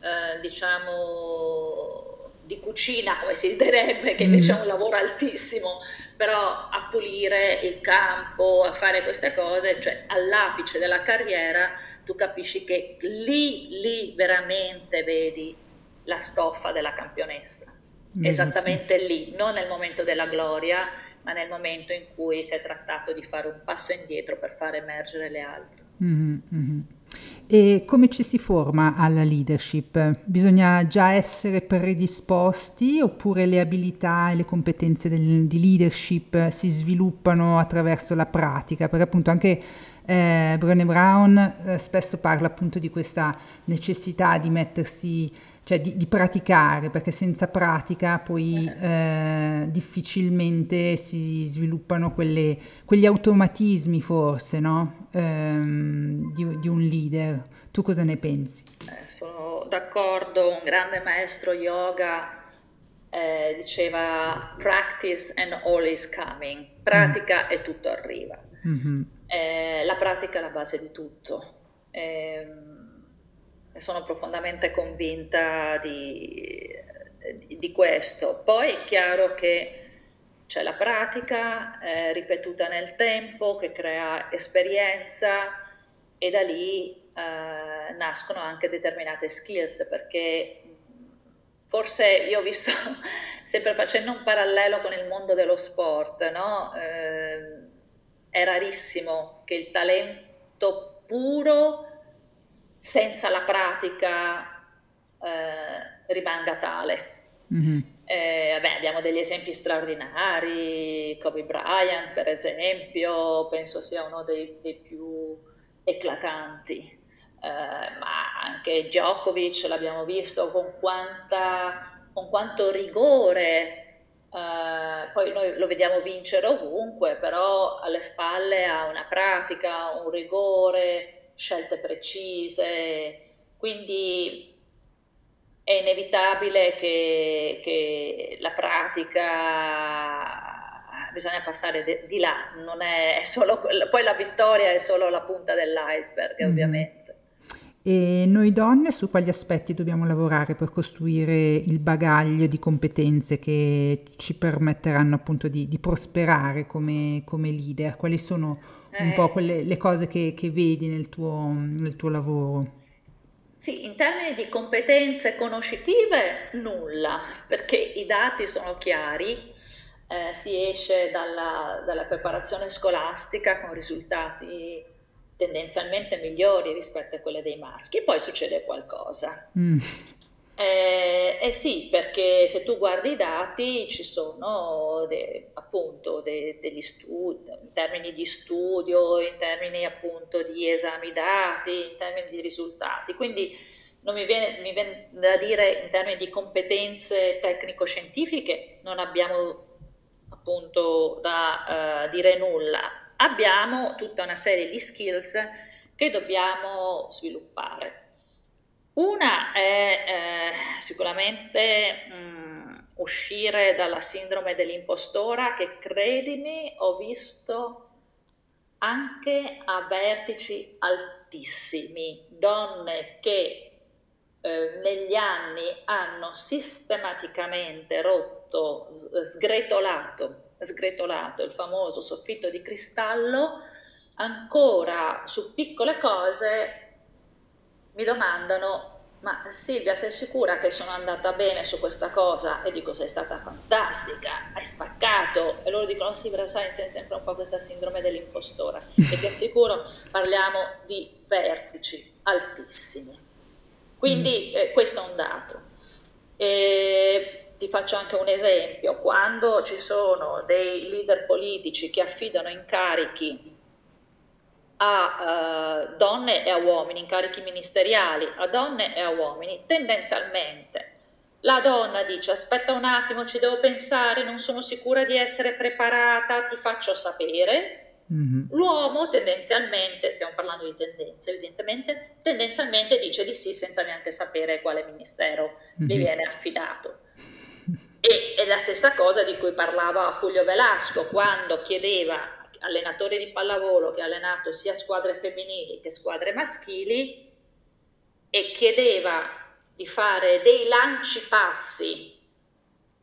Speaker 2: eh, diciamo di cucina, come si direbbe, che invece mm. è un lavoro altissimo, però a pulire il campo, a fare queste cose, cioè all'apice della carriera, tu capisci che lì, lì veramente vedi la stoffa della campionessa. Mm, Esattamente sì. lì, non nel momento della gloria, ma nel momento in cui si è trattato di fare un passo indietro per far emergere le altre.
Speaker 1: Mm-hmm. E come ci si forma alla leadership? Bisogna già essere predisposti oppure le abilità e le competenze del, di leadership si sviluppano attraverso la pratica? Perché appunto anche eh, Brené Brown eh, spesso parla appunto di questa necessità di mettersi cioè di, di, praticare, perché senza pratica poi eh, difficilmente si sviluppano quelle, quegli automatismi forse, no? ehm, di, di, un leader. Tu cosa ne pensi?
Speaker 2: Eh, sono d'accordo, un grande maestro yoga eh, diceva practice and all is coming, pratica mm. e tutto arriva. Mm-hmm. la pratica è la base di tutto. Eh, sono profondamente convinta di, di, questo. Poi è chiaro che c'è la pratica eh, ripetuta nel tempo che crea esperienza e da lì eh, nascono anche determinate skills perché forse io ho visto, sempre facendo un parallelo con il mondo dello sport, no? eh, è rarissimo che il talento puro senza la pratica eh, rimanga tale. Mm-hmm. Eh, vabbè, abbiamo degli esempi straordinari, Kobe Bryant per esempio, penso sia uno dei, dei più eclatanti, eh, ma anche Djokovic l'abbiamo visto con, quanta, con quanto rigore, eh, poi noi lo vediamo vincere ovunque, però alle spalle ha una pratica, un rigore, scelte precise, quindi è inevitabile che, che la pratica bisogna passare de, di là, non è, è solo, poi la vittoria è solo la punta dell'iceberg mm. ovviamente.
Speaker 1: E noi donne su quali aspetti dobbiamo lavorare per costruire il bagaglio di competenze che ci permetteranno appunto di, di prosperare come, come leader? Quali sono un eh, po' quelle, le cose che, che vedi nel tuo, nel tuo lavoro?
Speaker 2: Sì, in termini di competenze conoscitive nulla, perché i dati sono chiari, eh, si esce dalla, dalla, preparazione scolastica con risultati tendenzialmente migliori rispetto a quelle dei maschi e poi succede qualcosa. Mm. Eh, eh, sì, perché se tu guardi i dati ci sono de, appunto de, degli studi, in termini di studio, in termini appunto di esami dati, in termini di risultati. Quindi non mi viene, mi viene da dire in termini di competenze tecnico-scientifiche, non abbiamo appunto da uh, dire nulla. Abbiamo tutta una serie di skills che dobbiamo sviluppare. Una è eh, sicuramente mh, mm, uscire dalla sindrome dell'impostora che credimi ho visto anche a vertici altissimi, donne che eh, negli anni hanno sistematicamente rotto, sgretolato, sgretolato il famoso soffitto di cristallo, ancora su piccole cose mi domandano ma Silvia sei sicura che sono andata bene su questa cosa? E dico sei stata fantastica, hai spaccato. E loro dicono sì però sai c'è sempre un po' questa sindrome dell'impostore e ti assicuro parliamo di vertici altissimi. Quindi mm. eh, questo è un dato. E ti faccio anche un esempio. Quando ci sono dei leader politici che affidano incarichi a uh, donne e a uomini, incarichi ministeriali, a donne e a uomini, tendenzialmente la donna dice aspetta un attimo, ci devo pensare, non sono sicura di essere preparata, ti faccio sapere. Mm-hmm. L'uomo tendenzialmente, stiamo parlando di tendenze evidentemente, tendenzialmente dice di sì senza neanche sapere quale ministero mm-hmm. gli viene affidato. E è la stessa cosa di cui parlava Julio Velasco quando chiedeva allenatori di pallavolo che ha allenato sia squadre femminili che squadre maschili e chiedeva di fare dei lanci pazzi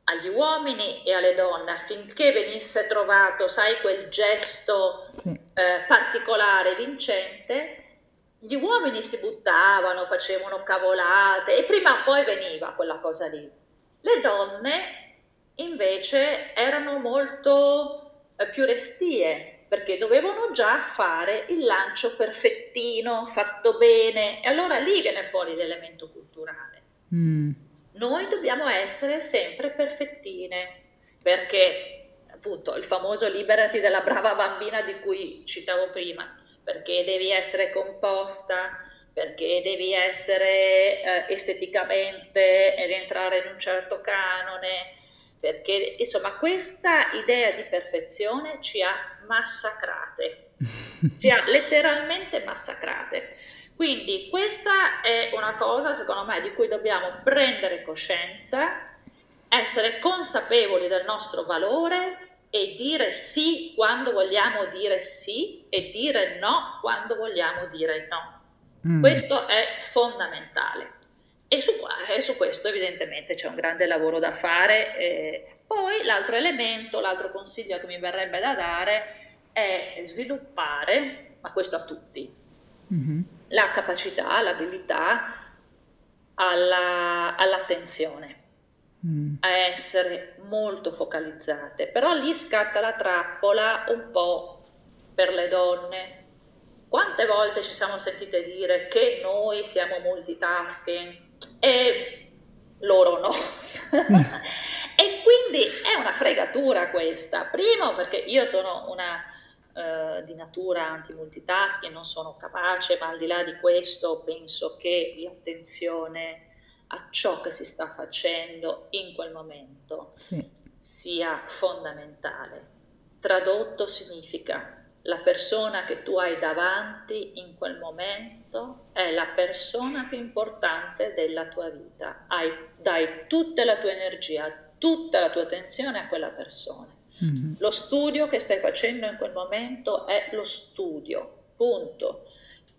Speaker 2: agli uomini e alle donne affinché venisse trovato, sai, quel gesto sì. eh, particolare, vincente, gli uomini si buttavano, facevano cavolate e prima o poi veniva quella cosa lì. Le donne invece erano molto più restie perché dovevano già fare il lancio perfettino, fatto bene e allora lì viene fuori l'elemento culturale. Mm. Noi dobbiamo essere sempre perfettine, perché appunto il famoso liberati dalla brava bambina di cui citavo prima, perché devi essere composta, perché devi essere eh, esteticamente rientrare in un certo canone, perché insomma questa idea di perfezione ci ha massacrate, ci ha letteralmente massacrate. Quindi questa è una cosa, secondo me, di cui dobbiamo prendere coscienza, essere consapevoli del nostro valore e dire sì quando vogliamo dire sì e dire no quando vogliamo dire no. Mm. Questo è fondamentale. E su, e su, questo evidentemente c'è un grande lavoro da fare. Eh, poi l'altro elemento, l'altro consiglio che mi verrebbe da dare è sviluppare, ma questo a tutti, mm-hmm la capacità, l'abilità alla, all'attenzione, mm. a essere molto focalizzate. Però lì scatta la trappola un po' per le donne. Quante volte ci siamo sentite dire che noi siamo multitasking e loro no. e quindi è una fregatura questa. Primo perché io sono una eh, di natura anti-multitasking, non sono capace, ma al di là di questo penso che l'attenzione a ciò che si sta facendo in quel momento sì. sia fondamentale. Tradotto significa la persona che tu hai davanti in quel momento è la persona più importante della tua vita. Hai, dai tutta la tua energia, tutta la tua attenzione a quella persona. Mm-hmm. Lo studio che stai facendo in quel momento è lo studio, punto.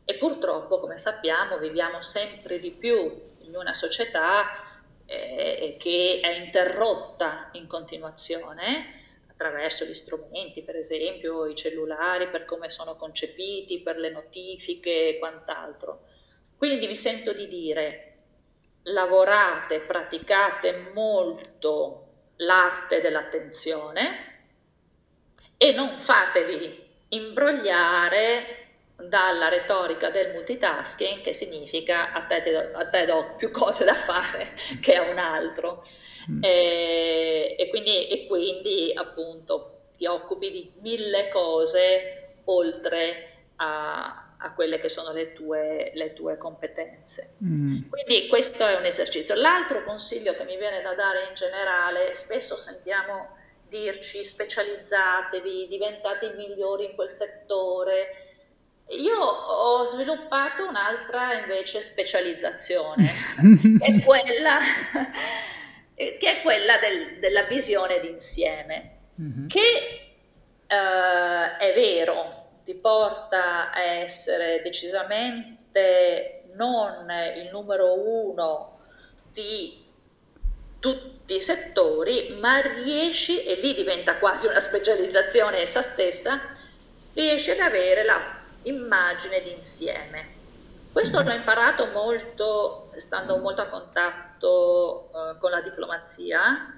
Speaker 2: E purtroppo, come sappiamo, viviamo sempre di più in una società eh, che è interrotta in continuazione attraverso gli strumenti, per esempio i cellulari, per come sono concepiti, per le notifiche e quant'altro. Quindi mi sento di dire, lavorate, praticate molto l'arte dell'attenzione, e non fatevi imbrogliare dalla retorica del multitasking che significa a te, do, a te do più cose da fare che a un altro mm. e, e, quindi, e, quindi, appunto ti occupi di mille cose oltre a, a quelle che sono le tue, le tue competenze. Mm. Quindi questo è un esercizio. L'altro consiglio che mi viene da dare in generale, spesso sentiamo dirci specializzatevi, diventate i migliori in quel settore. Io ho sviluppato un'altra invece specializzazione, che è quella, che è quella del, della visione d'insieme, mm-hmm. che uh, è vero, ti porta a essere decisamente non il numero uno di tutti i settori, ma riesci, e lì diventa quasi una specializzazione essa stessa, riesci ad avere la immagine d'insieme. Questo l'ho imparato molto, stando molto a contatto uh, con la diplomazia.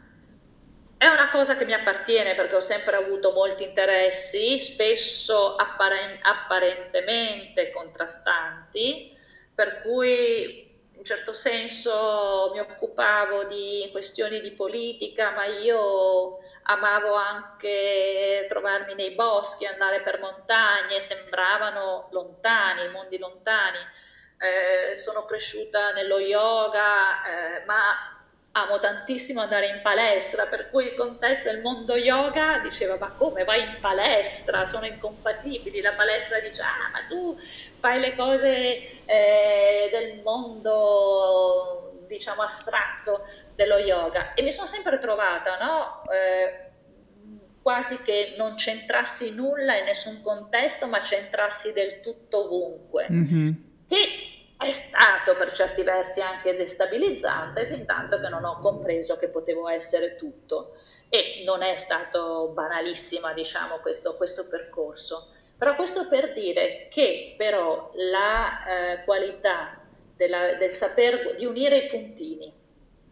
Speaker 2: È una cosa che mi appartiene perché ho sempre avuto molti interessi, spesso apparen- apparentemente contrastanti, per cui un certo senso mi occupavo di questioni di politica, ma io amavo anche trovarmi nei boschi, andare per montagne, sembravano lontani, mondi lontani. Eh, sono cresciuta nello yoga, eh, ma amo tantissimo andare in palestra, per cui il contesto del mondo yoga diceva ma come vai in palestra? Sono incompatibili, la palestra dice ah ma tu fai le cose eh, del mondo diciamo astratto dello yoga e mi sono sempre trovata no? Eh, quasi che non c'entrassi nulla in nessun contesto ma c'entrassi del tutto ovunque. Mm-hmm. Che è stato per certi versi anche destabilizzante fin tanto che non ho compreso che potevo essere tutto e non è stato banalissima diciamo questo, questo percorso però questo per dire che però la eh, qualità della, del saper di unire i puntini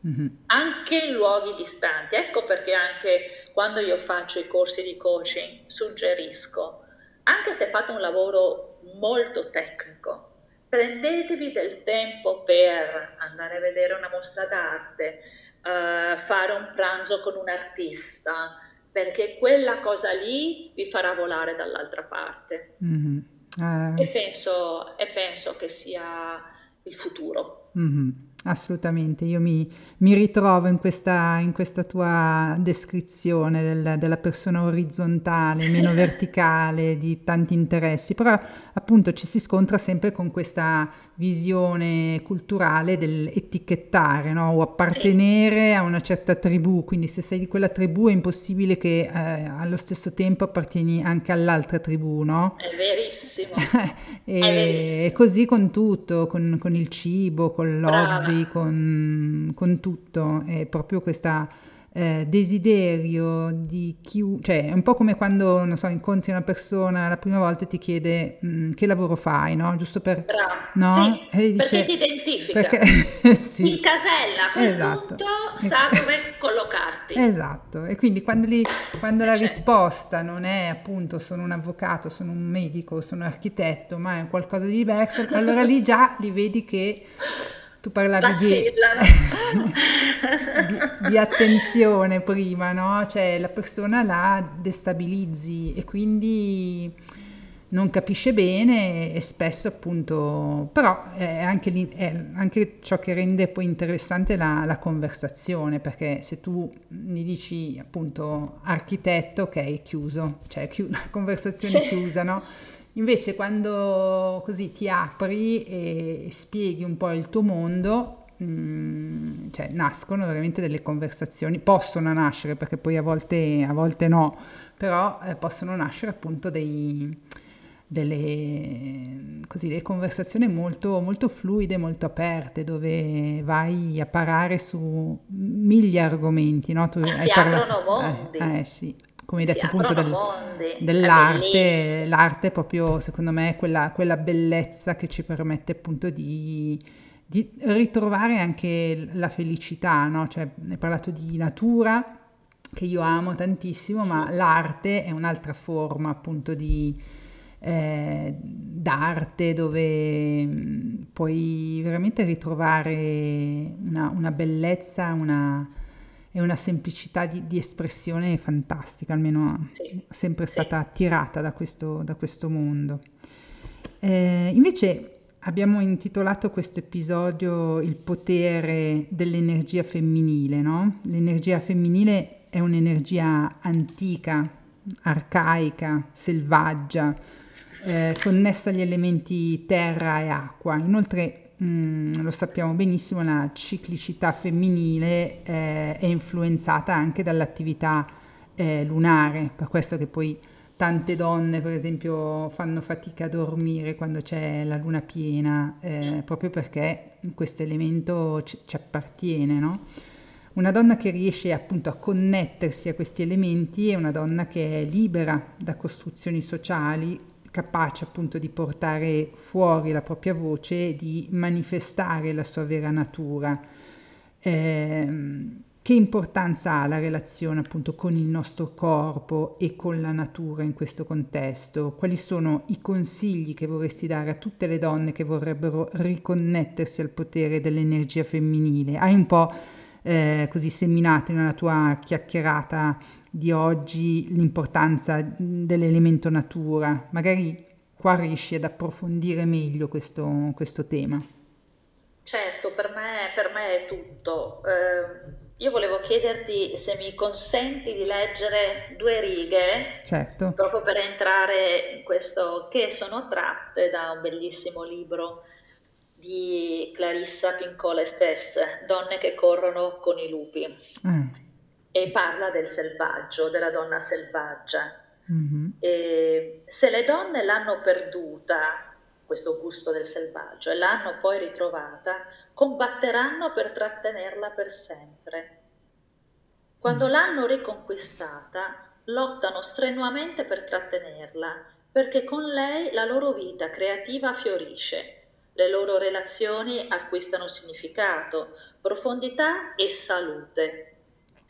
Speaker 2: mm-hmm. anche in luoghi distanti ecco perché anche quando io faccio i corsi di coaching suggerisco anche se fate un lavoro molto tecnico prendetevi del tempo per andare a vedere una mostra d'arte, uh, fare un pranzo con un artista, perché quella cosa lì vi farà volare dall'altra parte. Mm-hmm. Uh... E, penso, e, penso, che sia il futuro.
Speaker 1: Mm-hmm. Assolutamente, io mi, mi ritrovo in questa, in questa, tua descrizione del, della persona orizzontale, meno verticale, di tanti interessi, però appunto ci si scontra sempre con questa visione culturale dell'etichettare no? o appartenere a una certa tribù, quindi se sei di quella tribù è impossibile che eh, allo stesso tempo appartieni anche all'altra tribù, no?
Speaker 2: È verissimo.
Speaker 1: e, è verissimo. così con tutto, con, con il cibo, con l'hobby, con, con tutto, è proprio questa eh, desiderio di chiudere, cioè è un po' come quando, non so, incontri una persona la prima volta e ti chiede mh, mm, che lavoro fai, no? Giusto per...
Speaker 2: Bravo, no? sì, dice, perché ti identifica, perché, sì. in casella, a quel esatto. punto sa dove collocarti.
Speaker 1: Esatto, e quindi quando, li, quando la risposta non è appunto sono un avvocato, sono un medico, sono un architetto, ma è qualcosa di diverso, allora lì già li vedi che tu parlavi di, di, di, attenzione prima, no? Cioè la persona la destabilizzi e quindi non capisce bene e spesso appunto, però è anche, è anche ciò che rende poi interessante la, la, conversazione, perché se tu mi dici appunto architetto, ok, chiuso, cioè chiu- la conversazione sì. chiusa, no? Invece quando così ti apri e spieghi un po' il tuo mondo, mh, mm, cioè nascono veramente delle conversazioni, possono nascere perché poi a volte, a volte no, però eh, possono nascere appunto dei, delle, così, delle conversazioni molto, molto fluide, molto aperte, dove vai a parare su mille argomenti. No?
Speaker 2: Tu Ma si parlato, aprono mondi.
Speaker 1: Eh, eh sì come hai detto appunto del, dell'arte, l'arte proprio secondo me è quella, quella, bellezza che ci permette appunto di, di ritrovare anche la felicità, no? Cioè, hai parlato di natura, che io amo tantissimo, ma l'arte è un'altra forma appunto di, eh, d'arte dove mm, puoi veramente ritrovare una, una bellezza, una, e una semplicità di, di espressione fantastica, almeno sì, sempre sì. stata attirata da questo, da questo mondo. Eh, invece abbiamo intitolato questo episodio Il potere dell'energia femminile, no? L'energia femminile è un'energia antica, arcaica, selvaggia, eh, connessa agli elementi terra e acqua. Inoltre Mm, lo sappiamo benissimo, la ciclicità femminile eh, è influenzata anche dall'attività eh, lunare, per questo che poi tante donne, per esempio, fanno fatica a dormire quando c'è la luna piena, eh, proprio perché questo elemento ci, ci appartiene, no? Una donna che riesce appunto a connettersi a questi elementi è una donna che è libera da costruzioni sociali capace appunto di portare fuori la propria voce, di manifestare la sua vera natura. Eh, che importanza ha la relazione appunto con il nostro corpo e con la natura in questo contesto? Quali sono i consigli che vorresti dare a tutte le donne che vorrebbero riconnettersi al potere dell'energia femminile? Hai un po' eh, così seminato nella tua chiacchierata di oggi l'importanza dell'elemento natura. Magari qua riesci ad approfondire meglio questo, questo tema.
Speaker 2: Certo, per me, per me è tutto. Eh, io volevo chiederti se mi consenti di leggere due righe,
Speaker 1: certo.
Speaker 2: proprio per entrare in questo, che sono tratte da un bellissimo libro di Clarissa Pincola stessa, Donne che corrono con i lupi. Mm. E parla del selvaggio, della donna selvaggia. Mm-hmm. se le donne l'hanno perduta, questo gusto del selvaggio, e l'hanno poi ritrovata, combatteranno per trattenerla per sempre. Quando mm. l'hanno riconquistata, lottano strenuamente per trattenerla, perché con lei la loro vita creativa fiorisce le loro relazioni acquistano significato, profondità e salute.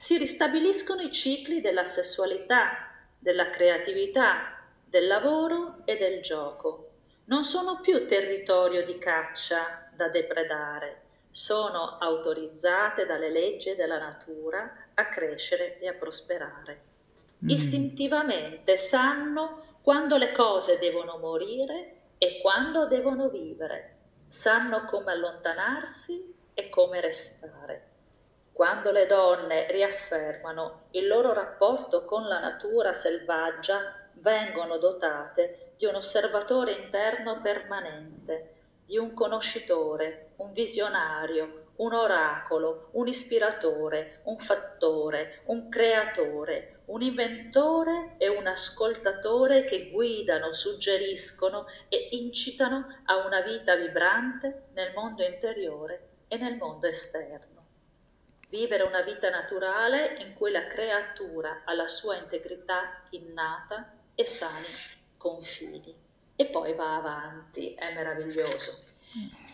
Speaker 2: Si ristabiliscono i cicli della sessualità, della creatività, del lavoro e del gioco. Non sono più territorio di caccia da depredare, sono autorizzate dalle leggi della natura a crescere e a prosperare. Mm. Istintivamente sanno quando le cose devono morire e quando devono vivere sanno come allontanarsi e come restare. Quando le donne riaffermano il loro rapporto con la natura selvaggia, vengono dotate di un osservatore interno permanente, di un conoscitore, un visionario, un oracolo, un ispiratore, un fattore, un creatore, un inventore e un ascoltatore che guidano, suggeriscono e incitano a una vita vibrante nel mondo interiore e nel mondo esterno. Vivere una vita naturale in cui la creatura ha la sua integrità innata e sani confini. E poi va avanti, è meraviglioso.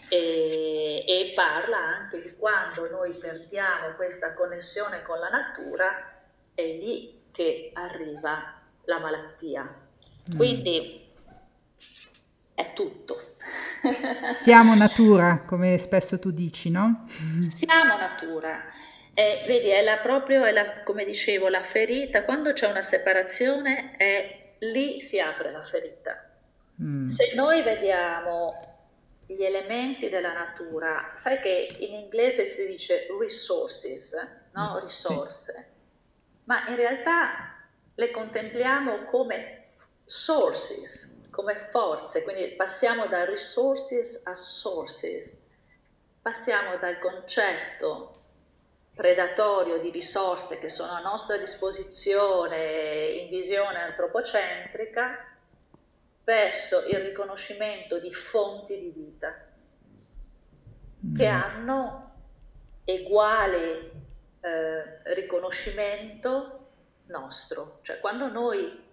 Speaker 2: E, e parla anche di quando noi perdiamo questa connessione con la natura, è lì che arriva la malattia. Mm. Quindi è tutto.
Speaker 1: Siamo natura, come spesso tu dici, no?
Speaker 2: Siamo natura. Eh, vedi, è la, proprio, è la, come dicevo, la ferita, quando c'è una separazione, è, lì si apre la ferita. Mm. Se noi vediamo gli elementi della natura, sai che in inglese si dice resources, no? Mm, risorse. Sì ma in realtà le contempliamo come sources, come forze, quindi passiamo da resources a sources, passiamo dal concetto predatorio di risorse che sono a nostra disposizione in visione antropocentrica verso il riconoscimento di fonti di vita che mm. hanno uguale eh, riconoscimento nostro, cioè quando noi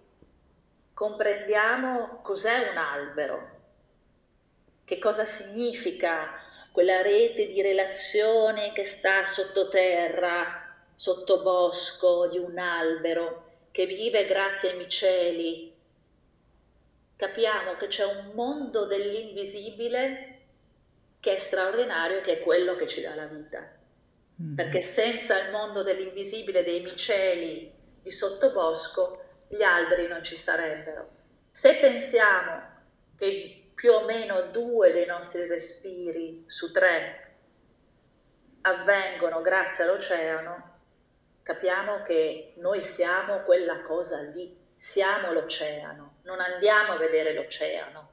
Speaker 2: comprendiamo cos'è un albero, che cosa significa quella rete di relazioni che sta sottoterra, sottobosco di un albero, che vive grazie ai miceli, capiamo che c'è un mondo dell'invisibile che è straordinario, che è quello che ci dà la vita. Mm. perché senza il mondo dell'invisibile dei miceli di sottobosco gli alberi non ci sarebbero. Se pensiamo che più o meno due dei nostri respiri su tre avvengono grazie all'oceano, capiamo che noi siamo quella cosa lì, siamo l'oceano, non andiamo a vedere l'oceano.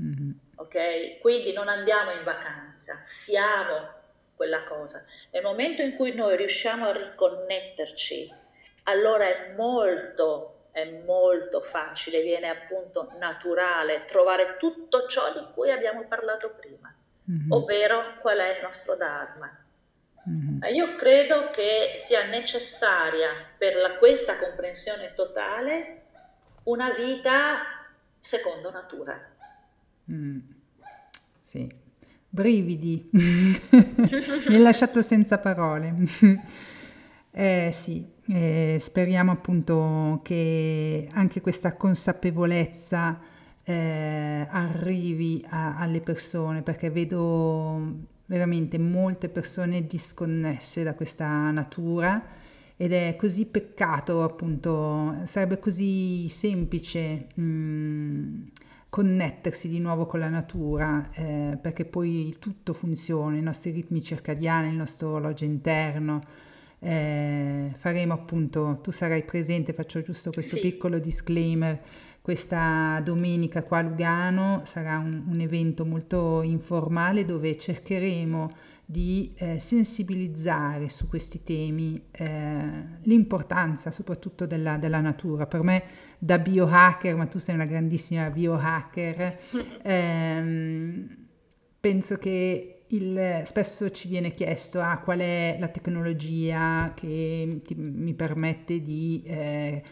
Speaker 2: Mm-hmm. Ok? Quindi non andiamo in vacanza, siamo quella cosa. Nel momento in cui noi riusciamo a riconnetterci, allora è molto, è molto facile, viene appunto naturale trovare tutto ciò di cui abbiamo parlato prima, mm-hmm. ovvero qual è il nostro Dharma. Mm-hmm. Io credo che sia necessaria per la, questa comprensione totale una vita secondo natura.
Speaker 1: Mm. Sì, Brividi, mi hai lasciato senza parole. eh sì, eh, speriamo appunto che anche questa consapevolezza eh, arrivi a, alle persone perché vedo veramente molte persone disconnesse da questa natura ed è così peccato appunto, sarebbe così semplice. Mh, mm, connettersi di nuovo con la natura, eh, perché poi tutto funziona, i nostri ritmi circadiani, il nostro orologio interno. Eh, faremo appunto, tu sarai presente, faccio giusto questo sì. piccolo disclaimer, questa domenica qua a Lugano sarà un, un evento molto informale dove cercheremo di eh, sensibilizzare su questi temi eh, l'importanza soprattutto della, della, natura. Per me da biohacker, ma tu sei una grandissima biohacker, ehm, penso che il, spesso ci viene chiesto ah, qual è la tecnologia che ti, mi permette di... Eh,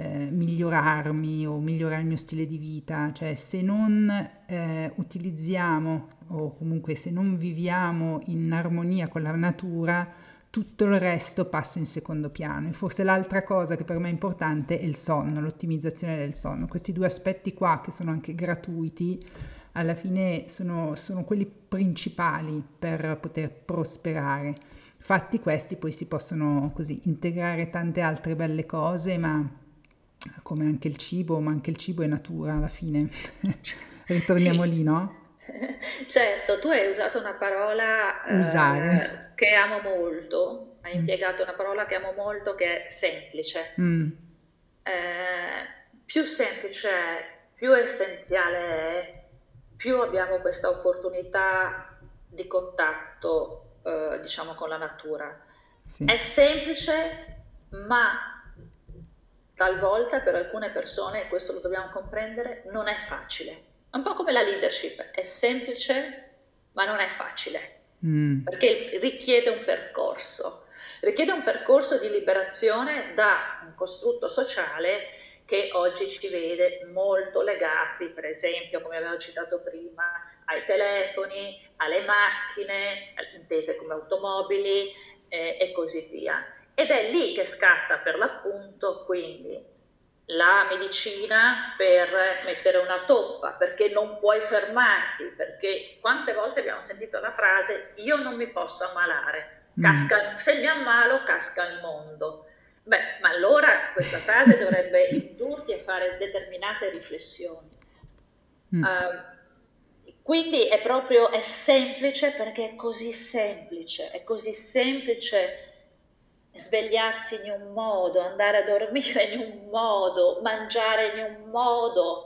Speaker 1: eh, migliorarmi o migliorare il mio stile di vita, cioè se non eh, utilizziamo o comunque se non viviamo in armonia con la natura, tutto il resto passa in secondo piano. E forse l'altra cosa che per me è importante è il sonno, l'ottimizzazione del sonno. Questi due aspetti qua che sono anche gratuiti, alla fine sono, sono quelli principali per poter prosperare. Fatti questi poi si possono così integrare tante altre belle cose, ma come anche il cibo, ma anche il cibo è natura alla fine. Ritorniamo sì. lì, no?
Speaker 2: Certo, tu hai usato una parola eh, che amo molto, hai mm. impiegato una parola che amo molto che è semplice. Mm. Eh, più semplice più essenziale è, più abbiamo questa opportunità di contatto, eh, diciamo, con la natura. Sì. È semplice, ma talvolta per alcune persone, e questo lo dobbiamo comprendere, non è facile. Un po' come la leadership, è semplice ma non è facile, mm. perché richiede un percorso, richiede un percorso di liberazione da un costrutto sociale che oggi ci vede molto legati, per esempio, come avevo citato prima, ai telefoni, alle macchine, intese come automobili eh, e così via. Ed è lì che scatta per l'appunto quindi la medicina per mettere una toppa, perché non puoi fermarti, perché quante volte abbiamo sentito la frase io non mi posso ammalare, mm. casca, mm. se mi ammalo casca il mondo. Beh, ma allora questa frase dovrebbe indurti a fare determinate riflessioni. Mm. Uh, quindi è proprio, è semplice perché è così semplice, è così semplice svegliarsi in un modo, andare a dormire in un modo, mangiare in un modo.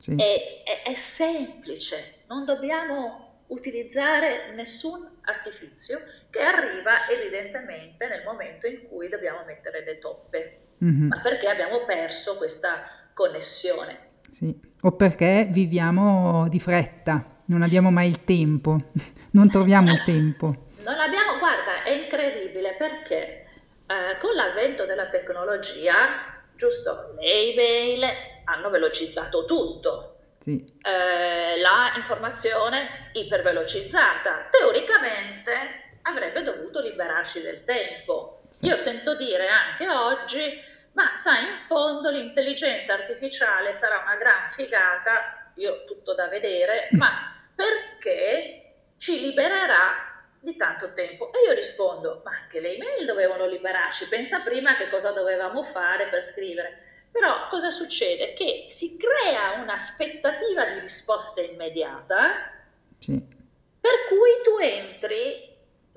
Speaker 2: Sì. È, è, è semplice, non dobbiamo utilizzare nessun artificio che arriva evidentemente nel momento in cui dobbiamo mettere le toppe, mm-hmm. ma perché abbiamo perso questa connessione.
Speaker 1: Sì. O perché viviamo di fretta, non abbiamo mai il tempo, non troviamo il tempo.
Speaker 2: Non abbiamo, guarda, è incredibile perché eh, con l'avvento della tecnologia, giusto, le email hanno velocizzato tutto. Sì. Eh, la informazione ipervelocizzata teoricamente avrebbe dovuto liberarci del tempo. Sì. Io sento dire anche oggi, ma sai, in fondo l'intelligenza artificiale sarà una gran figata, io tutto da vedere, ma perché ci libererà di tanto tempo. E io rispondo, ma anche le email dovevano liberarci, pensa prima che cosa dovevamo fare per scrivere. Però cosa succede? Che si crea un'aspettativa di risposta immediata, sì. per cui tu entri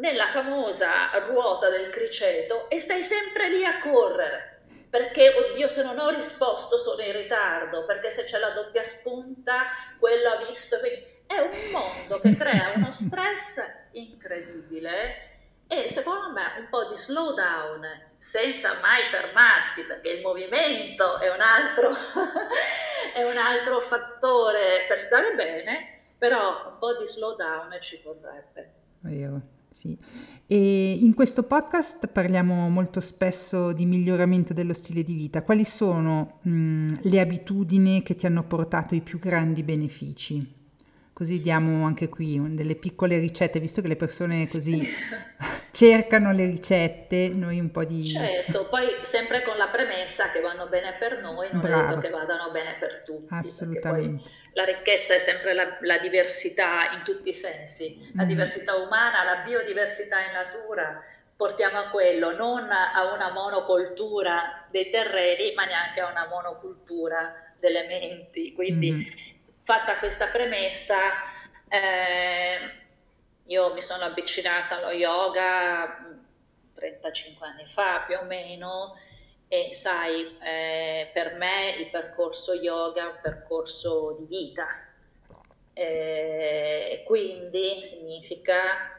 Speaker 2: nella famosa ruota del criceto e stai sempre lì a correre. Perché, oddio, se non ho risposto sono in ritardo, perché se c'è la doppia spunta, quello ha visto. Quindi è un mondo che crea uno stress incredibile e secondo me un po' di slowdown senza mai fermarsi perché il movimento è un altro, è un altro fattore per stare bene, però un po' di slowdown ci vorrebbe.
Speaker 1: Sì. E in questo podcast parliamo molto spesso di miglioramento dello stile di vita. Quali sono mh, le abitudini che ti hanno portato i più grandi benefici? Così diamo anche qui delle piccole ricette, visto che le persone così cercano le ricette, noi un po' di...
Speaker 2: Certo, poi sempre con la premessa che vanno bene per noi, non Bravo. è detto che vadano bene per tutti.
Speaker 1: Assolutamente.
Speaker 2: La ricchezza è sempre la, la, diversità in tutti i sensi, la mm. diversità umana, la biodiversità in natura, portiamo a quello, non a una monocoltura dei terreni, ma neanche a una monocultura delle menti. Quindi mm fatta questa premessa, eh, io mi sono avvicinata allo yoga 35 anni fa più o meno e sai, eh, per me il percorso yoga è un percorso di vita eh, e quindi significa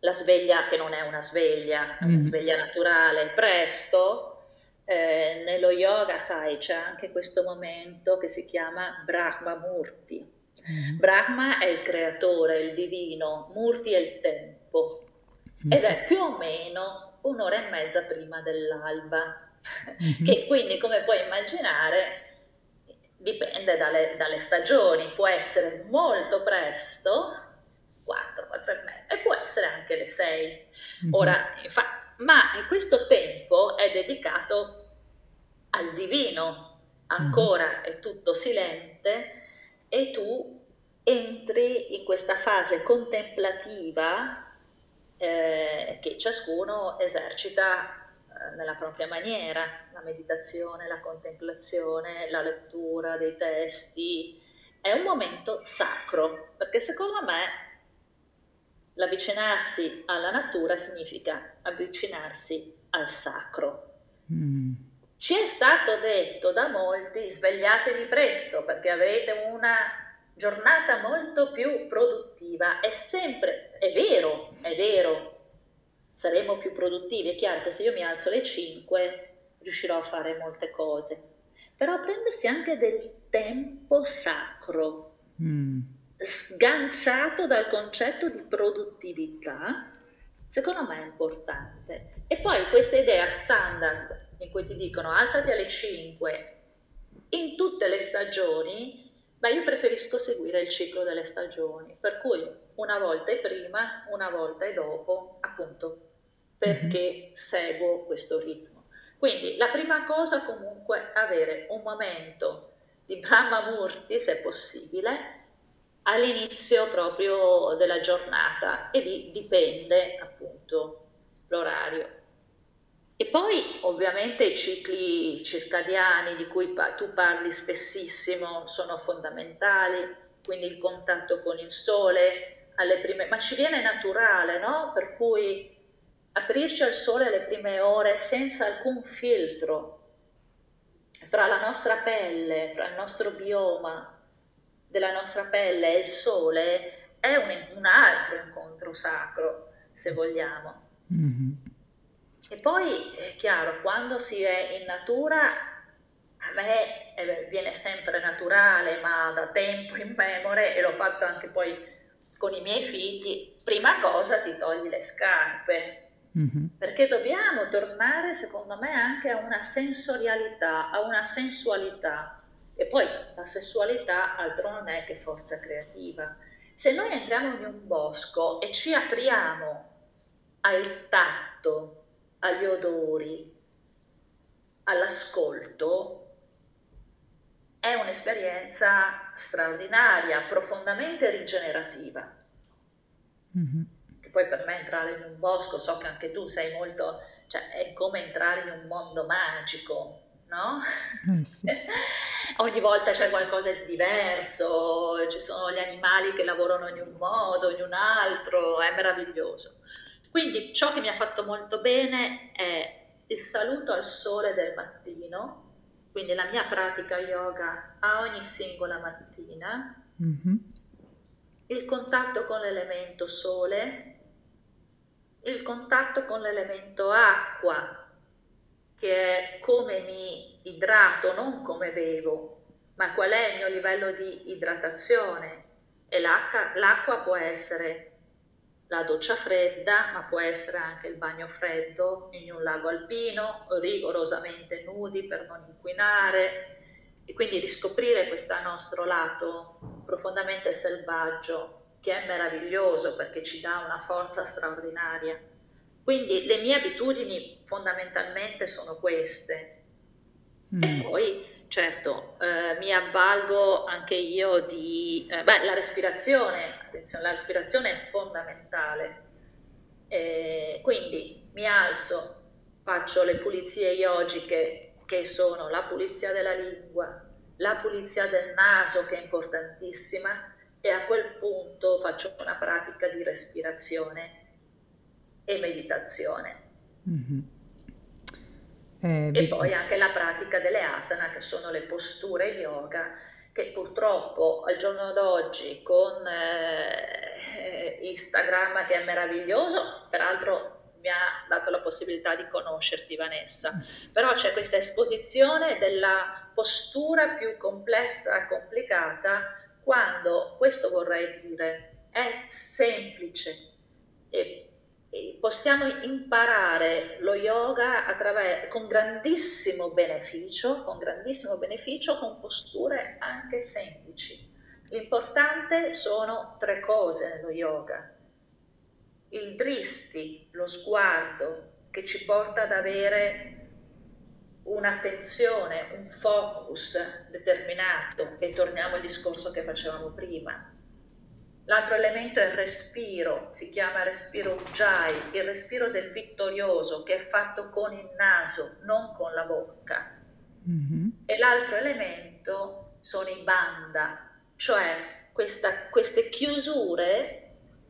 Speaker 2: la sveglia che non è una sveglia, è una mm. sveglia naturale, presto. Eh, nello yoga, sai, c'è anche questo momento che si chiama Brahma Murti. Mm. Brahma è il creatore, il divino, Murti è il tempo ed è più o meno un'ora e mezza prima dell'alba, mm-hmm. che quindi come puoi immaginare dipende dalle, dalle, stagioni, può essere molto presto, 4, 4 e mezza, e può essere anche le 6. Mm-hmm. Ora, fa, ma questo tempo è dedicato al divino, ancora mm-hmm. è tutto silente e tu entri in questa fase contemplativa eh, che ciascuno esercita eh, nella propria maniera, la meditazione, la contemplazione, la lettura dei testi. È un momento sacro, perché secondo me l'avvicinarsi alla natura significa avvicinarsi al sacro. Mm. Ci è stato detto da molti svegliatevi presto perché avrete una giornata molto più produttiva. È sempre, è vero, è vero, saremo più produttivi. È chiaro che se io mi alzo alle 5 riuscirò a fare molte cose, però prendersi anche del tempo sacro, mm. sganciato dal concetto di produttività, secondo me è importante. E poi questa idea standard in cui ti dicono alzati alle 5 in tutte le stagioni, beh io preferisco seguire il ciclo delle stagioni, per cui una volta è prima, una volta è dopo, appunto perché mm-hmm. seguo questo ritmo. Quindi la prima cosa comunque è avere un momento di Brahma Murti, se possibile, all'inizio proprio della giornata e lì dipende appunto l'orario. Poi ovviamente i cicli circadiani di cui tu parli spessissimo sono fondamentali, quindi il contatto con il sole prime, ma ci viene naturale, no? Per cui aprirci al sole alle prime ore senza alcun filtro fra la nostra pelle, fra il nostro bioma della nostra pelle e il sole è un, un altro incontro sacro, se vogliamo. Mm-hmm. E poi è chiaro, quando si è in natura, a me eh, viene sempre naturale, ma da tempo in memore, e l'ho fatto anche poi con i miei figli, prima cosa ti togli le scarpe, Mm-hmm. Perché dobbiamo tornare, secondo me, anche a una sensorialità, a una sensualità. E poi la sessualità altro non è che forza creativa. Se noi entriamo in un bosco e ci apriamo al tatto, agli odori, all'ascolto, è un'esperienza straordinaria, profondamente rigenerativa. Mm-hmm poi per me entrare in un bosco, so che anche tu sei molto, cioè è come entrare in un mondo magico, no? Eh sì. Ogni volta c'è qualcosa di diverso, ci sono gli animali che lavorano in un modo, in un altro, è meraviglioso. Quindi ciò che mi ha fatto molto bene è il saluto al sole del mattino, quindi la mia pratica yoga a ogni singola mattina, mm-hmm. il contatto con l'elemento sole, il contatto con l'elemento acqua, che è come mi idrato, non come bevo, ma qual è il mio livello di idratazione. E l'acqua, l'acqua può essere la doccia fredda, ma può essere anche il bagno freddo in un lago alpino, rigorosamente nudi per non inquinare, e quindi riscoprire questo nostro lato profondamente selvaggio che è meraviglioso perché ci dà una forza straordinaria. Quindi le mie abitudini fondamentalmente sono queste. Mm. E poi, certo, eh, mi avvalgo anche io di... Eh, beh, la respirazione, attenzione, la respirazione è fondamentale. Eh, quindi mi alzo, faccio le pulizie yogiche che sono la pulizia della lingua, la pulizia del naso che è importantissima e a quel punto faccio una pratica di respirazione e meditazione. Mm-hmm. Eh, e poi anche la pratica delle asana, che sono le posture yoga, che purtroppo al giorno d'oggi con eh, Instagram, che è meraviglioso, peraltro mi ha dato la possibilità di conoscerti Vanessa, però c'è questa esposizione della postura più complessa complicata quando, questo vorrei dire, è semplice e possiamo imparare lo yoga attraverso, con grandissimo beneficio, con grandissimo beneficio, con posture anche semplici. L'importante sono tre cose nello yoga. Il dristi, lo sguardo che ci porta ad avere un'attenzione, un focus determinato e torniamo al discorso che facevamo prima L'altro elemento è il respiro, si chiama respiro Ujjayi, il respiro del vittorioso che è fatto con il naso, non con la bocca. Mm-hmm. E l'altro elemento sono i banda, cioè questa, queste chiusure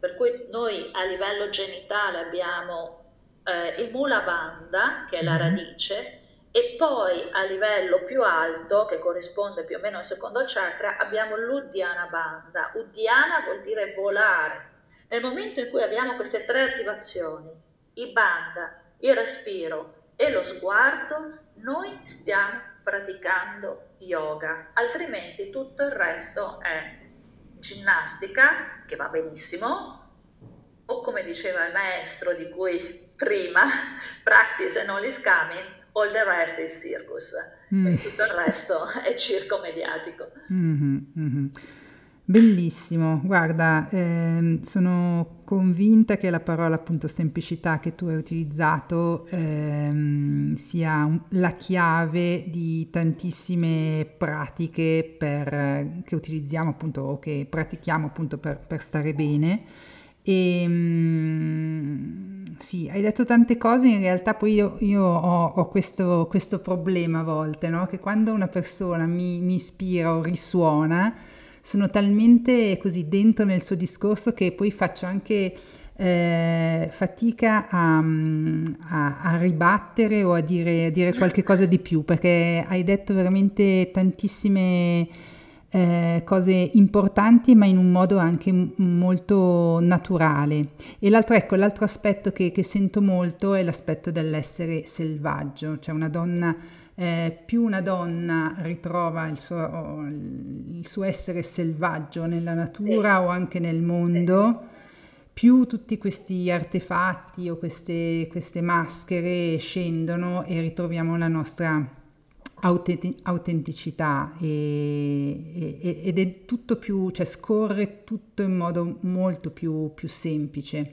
Speaker 2: per cui noi a livello genitale abbiamo eh, il mula banda, che è la mm-hmm. radice, e poi a livello più alto, che corrisponde più o meno al secondo chakra, abbiamo l'Uddiyana Banda. Uddiyana vuol dire volare. Nel momento in cui abbiamo queste tre attivazioni, i banda, il respiro e lo sguardo, noi stiamo praticando yoga, altrimenti tutto il resto è ginnastica, che va benissimo, o come diceva il maestro di cui prima, practice and only coming, all the rest is circus, mm. tutto il resto è circo mediatico. Mm-hmm,
Speaker 1: mm-hmm. Bellissimo, guarda, ehm, sono convinta che la parola appunto semplicità che tu hai utilizzato ehm, sia un, la chiave di tantissime pratiche per, che utilizziamo appunto o che pratichiamo appunto per, per stare bene. E, ehm, sì, hai detto tante cose, in realtà poi io, io ho, ho questo, questo, problema a volte, no? che quando una persona mi, mi, ispira o risuona, sono talmente così dentro nel suo discorso che poi faccio anche eh, fatica a, a, a, ribattere o a dire, a dire qualche cosa di più, perché hai detto veramente tantissime eh, cose importanti ma in un modo anche m- molto naturale. E l'altro, ecco, l'altro aspetto che, che, sento molto è l'aspetto dell'essere selvaggio, cioè una donna, eh, più una donna ritrova il suo, il suo essere selvaggio nella natura sì. o anche nel mondo, più tutti questi artefatti o queste, queste maschere scendono e ritroviamo la nostra autenticità e, e, ed è tutto più, cioè scorre tutto in modo molto più, più semplice.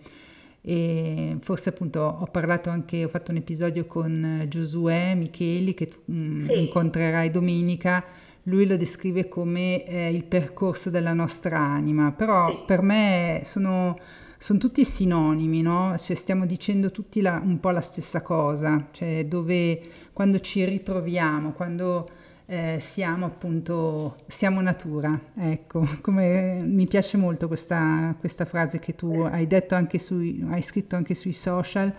Speaker 1: E forse appunto ho parlato anche, ho fatto un episodio con Giosuè Micheli che tu mm, sì. incontrerai domenica, lui lo descrive come eh, il percorso della nostra anima, però sì. per me sono, sono, tutti sinonimi, no? Cioè stiamo dicendo tutti la, un po' la stessa cosa, cioè dove quando ci ritroviamo, quando eh, siamo appunto, siamo natura, ecco, come mi piace molto questa, questa frase che tu hai detto anche sui, hai scritto anche sui social,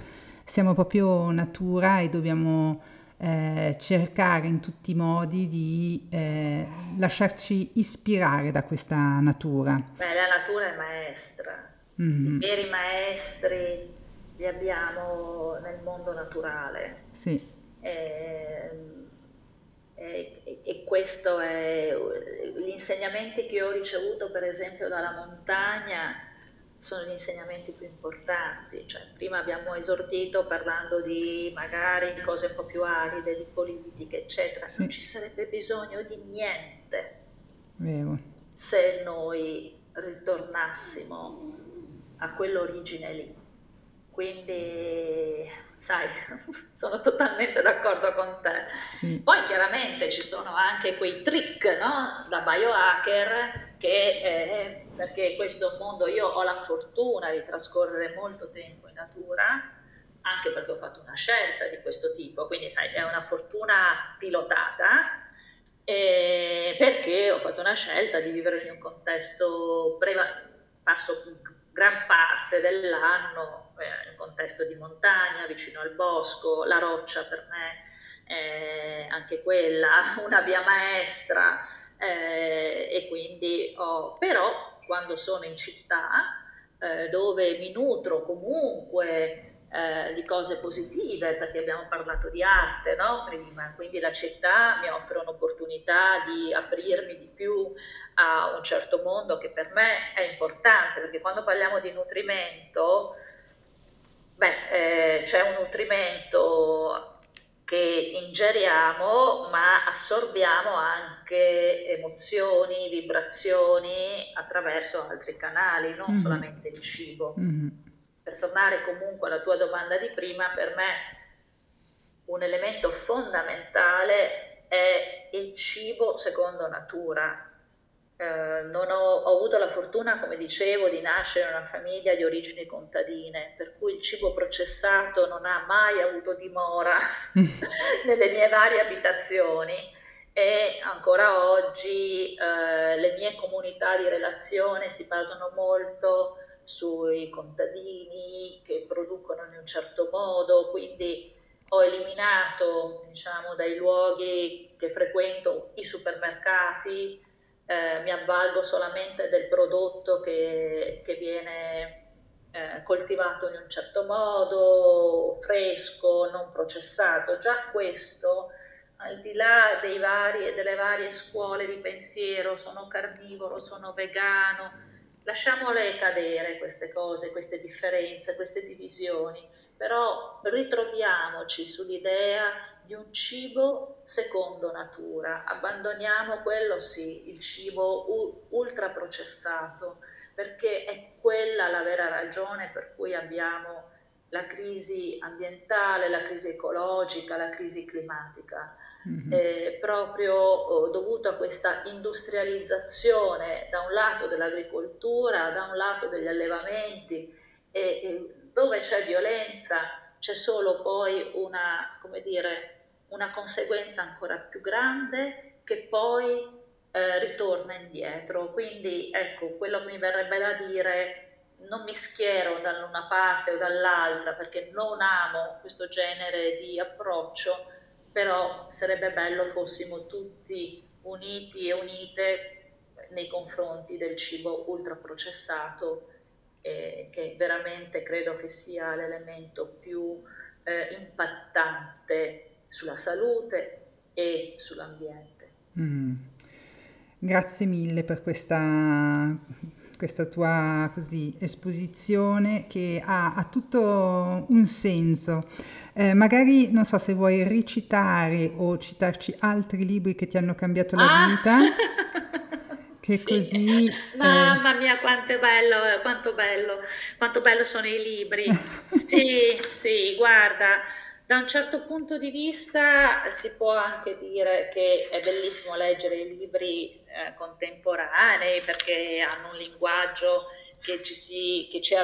Speaker 1: siamo proprio natura e dobbiamo eh, cercare in tutti i modi di eh, lasciarci ispirare da questa natura.
Speaker 2: Beh, la natura è maestra, mm-hmm. i veri maestri li abbiamo nel mondo naturale.
Speaker 1: Sì.
Speaker 2: Ehm, e, e, e, questo è gli insegnamenti che ho ricevuto per esempio dalla montagna sono gli insegnamenti più importanti, cioè, prima abbiamo esordito parlando di magari cose un po' più aride, di politiche, eccetera, sì. non ci sarebbe bisogno di niente
Speaker 1: Vero.
Speaker 2: se noi ritornassimo a quell'origine lì. Quindi sai, sono totalmente d'accordo con te. Sì. Poi chiaramente ci sono anche quei trick, no? Da biohacker che, eh, perché questo mondo, io ho la fortuna di trascorrere molto tempo in natura, anche perché ho fatto una scelta di questo tipo, quindi sai, è una fortuna pilotata. E, perché ho fatto una scelta di vivere in un contesto, preva- passo gran parte dell'anno eh, in contesto di montagna, vicino al bosco, la roccia per me è anche quella una via maestra eh, e quindi ho, però quando sono in città eh, dove mi nutro comunque eh, di cose positive, perché abbiamo parlato di arte no? prima, quindi la città mi offre un'opportunità di aprirmi di più a un certo mondo che per me è importante, perché quando parliamo di nutrimento, beh, eh, c'è un nutrimento che ingeriamo, ma assorbiamo anche emozioni, vibrazioni attraverso altri canali, non mm-hmm. solamente il cibo. Mm-hmm. Tornare comunque alla tua domanda di prima, per me un elemento fondamentale è il cibo secondo natura, eh, non ho, ho, avuto la fortuna, come dicevo, di nascere in una famiglia di origini contadine, per cui il cibo processato non ha mai avuto dimora nelle mie varie abitazioni. E ancora oggi eh, le mie comunità di relazione si basano molto sui contadini che producono in un certo modo, quindi ho eliminato diciamo, dai luoghi che frequento i supermercati eh, mi avvalgo solamente del prodotto che, che viene eh, coltivato in un certo modo, fresco, non processato. Già questo, al di là vari, delle varie scuole di pensiero, sono carnivoro, sono vegano, lasciamole cadere queste cose, queste differenze, queste divisioni, però ritroviamoci sull'idea di un cibo secondo natura, abbandoniamo quello sì, il cibo ultraprocessato, perché è quella la vera ragione per cui abbiamo la crisi ambientale, la crisi ecologica, la crisi climatica. Mm-hmm. Eh, proprio oh, dovuto a questa industrializzazione da un lato dell'agricoltura, da un lato degli allevamenti, e, e dove c'è violenza c'è solo poi una, dire, una conseguenza ancora più grande che poi eh, ritorna indietro. Quindi ecco, quello che mi verrebbe da dire, non mi schiero da una parte o dall'altra perché non amo questo genere di approccio, però sarebbe bello fossimo tutti uniti e unite nei confronti del cibo ultraprocessato eh, che veramente credo che sia l'elemento più eh, impattante sulla salute e sull'ambiente.
Speaker 1: Mm. Grazie mille per questa, questa tua così, esposizione che ha, ha, tutto un senso. Eh, magari non so se vuoi recitare o citarci altri libri che ti hanno cambiato la ah! vita. Che sì. così...
Speaker 2: Mamma eh... mia, quanto bello, quanto bello, quanto bello sono i libri. sì, sì, guarda, da un certo punto di vista si può anche dire che è bellissimo leggere i libri eh, contemporanei perché hanno un linguaggio che, ci si, che, ci,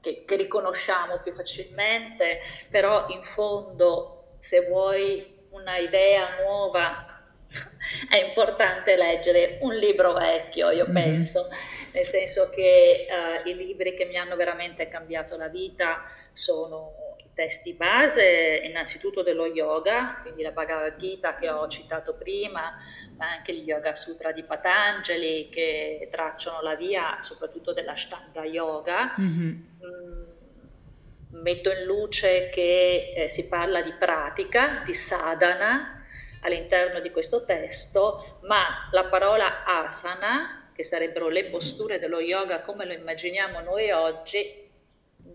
Speaker 2: che, che riconosciamo più facilmente, però in fondo se vuoi una idea nuova è importante leggere un libro vecchio, io mm-hmm. penso, nel senso che uh, i libri che mi hanno veramente cambiato la vita sono testi base, innanzitutto dello yoga, quindi la Bhagavad Gita che ho citato prima, ma anche gli Yoga Sutra di Patanjali che tracciano la via soprattutto dell'Ashtanga Yoga. Mm-hmm. Mm, metto in luce che eh, si parla di pratica, di sadhana, all'interno di questo testo, ma la parola asana, che sarebbero le posture dello yoga come lo immaginiamo noi oggi,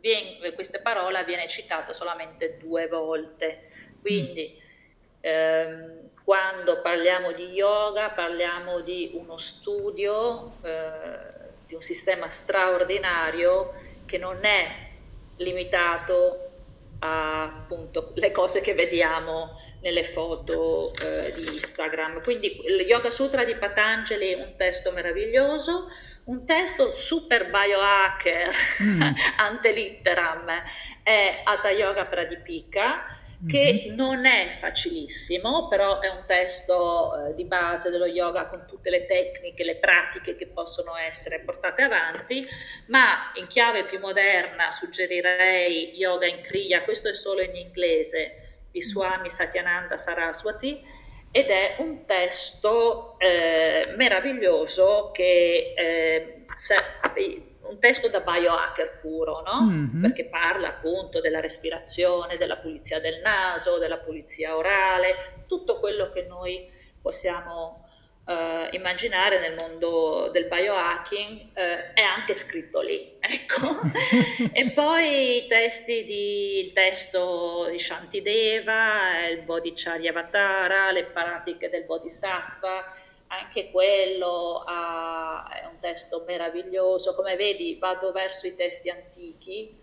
Speaker 2: viene, questa parola viene citata solamente due volte. Quindi ehm, quando parliamo di yoga parliamo di uno studio, eh, di un sistema straordinario che non è limitato a appunto le cose che vediamo nelle foto eh, di Instagram. Quindi il Yoga Sutra di Patanjali è un testo meraviglioso, un testo super biohacker, mm. ante litteram, è Hatha Yoga Pradipika, che mm-hmm. non è facilissimo, però è un testo eh, di base dello yoga con tutte le tecniche, le pratiche che possono essere portate avanti, ma in chiave più moderna suggerirei Yoga in Kriya, questo è solo in inglese, di Swami Satyananda Saraswati, ed è un testo eh, meraviglioso che eh, se, un testo da biohacker puro, no? Mm-hmm. Perché parla appunto della respirazione, della pulizia del naso, della pulizia orale, tutto quello che noi possiamo Uh, immaginare nel mondo del biohacking uh, è anche scritto lì, ecco. e poi i testi di, il testo di Shantideva, il Bodhicharyavatara, le pratiche del Bodhisattva, anche quello ha, è un testo meraviglioso, come vedi vado verso i testi antichi,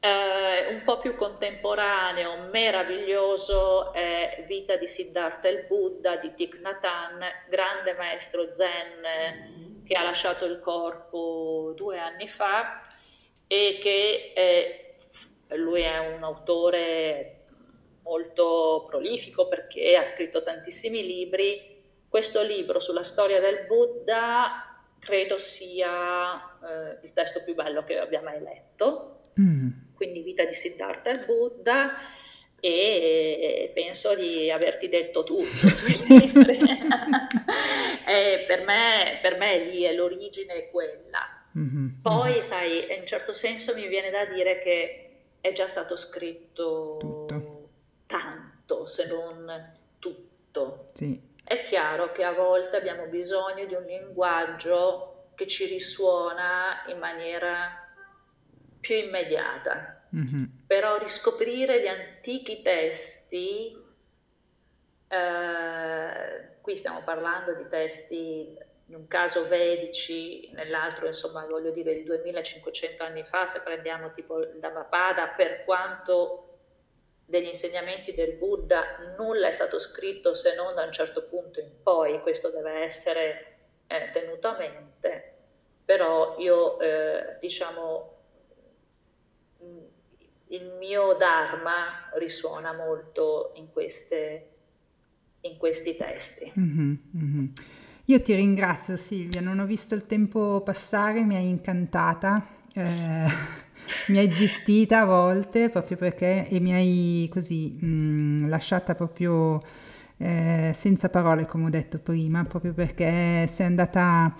Speaker 2: eh, un po' più contemporaneo, meraviglioso è Vita di Siddhartha il Buddha di Thich Nhat Hanh, grande maestro zen che ha lasciato il corpo due anni fa e che è, lui è un autore molto prolifico perché ha scritto tantissimi libri. Questo libro sulla storia del Buddha credo sia eh, il testo più bello che abbia mai letto, mm. Quindi Vita di Siddhartha il Buddha e penso di averti detto tutto sui libri. per, me, per me lì è l'origine è quella. Mm-hmm. Poi, mm-hmm. sai, in un certo senso mi viene da dire che è già stato scritto tutto. tanto, se non tutto.
Speaker 1: Sì.
Speaker 2: È chiaro che a volte abbiamo bisogno di un linguaggio che ci risuona in maniera più immediata, mm-hmm. però riscoprire gli antichi testi, eh, qui stiamo parlando di testi in un caso vedici, nell'altro insomma voglio dire di 2500 anni fa, se prendiamo tipo il Dhammapada, per quanto degli insegnamenti del Buddha nulla è stato scritto se non da un certo punto in poi, questo deve essere eh, tenuto a mente, però io eh, diciamo il mio Dharma risuona molto in, queste, in questi testi.
Speaker 1: Mm-hmm, mm-hmm. Io ti ringrazio Silvia, non ho visto il tempo passare, mi hai incantata. Eh mi hai zittita a volte proprio perché e mi hai così mh, mm, lasciata proprio eh, senza parole come ho detto prima proprio perché sei andata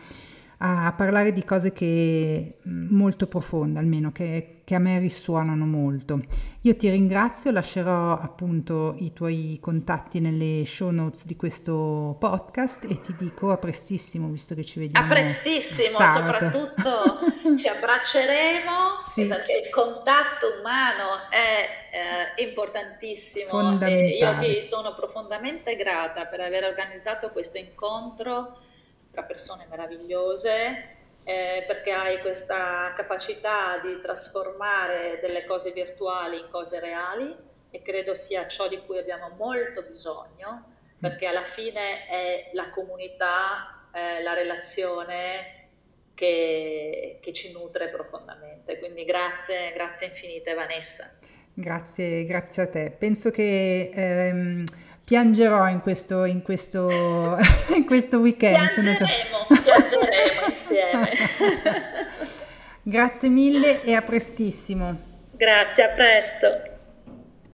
Speaker 1: a parlare di cose che mm, molto profonde almeno che, che, a me risuonano molto. Io ti ringrazio, lascerò appunto i tuoi contatti nelle show notes di questo podcast e ti dico a prestissimo visto che ci vediamo.
Speaker 2: A prestissimo, soprattutto ci abbracceremo sì. perché il contatto umano è eh, importantissimo e io ti sono profondamente grata per aver organizzato questo incontro tra persone meravigliose, eh, perché hai questa capacità di trasformare delle cose virtuali in cose reali e credo sia ciò di cui abbiamo molto bisogno, perché alla fine è la comunità, eh, la relazione che, che, ci nutre profondamente. Quindi grazie, grazie infinite Vanessa.
Speaker 1: Grazie, grazie a te. Penso che... Ehm piangerò in questo, in questo, in questo weekend.
Speaker 2: Piangeremo, piangeremo insieme.
Speaker 1: Grazie mille e a prestissimo.
Speaker 2: Grazie, a presto.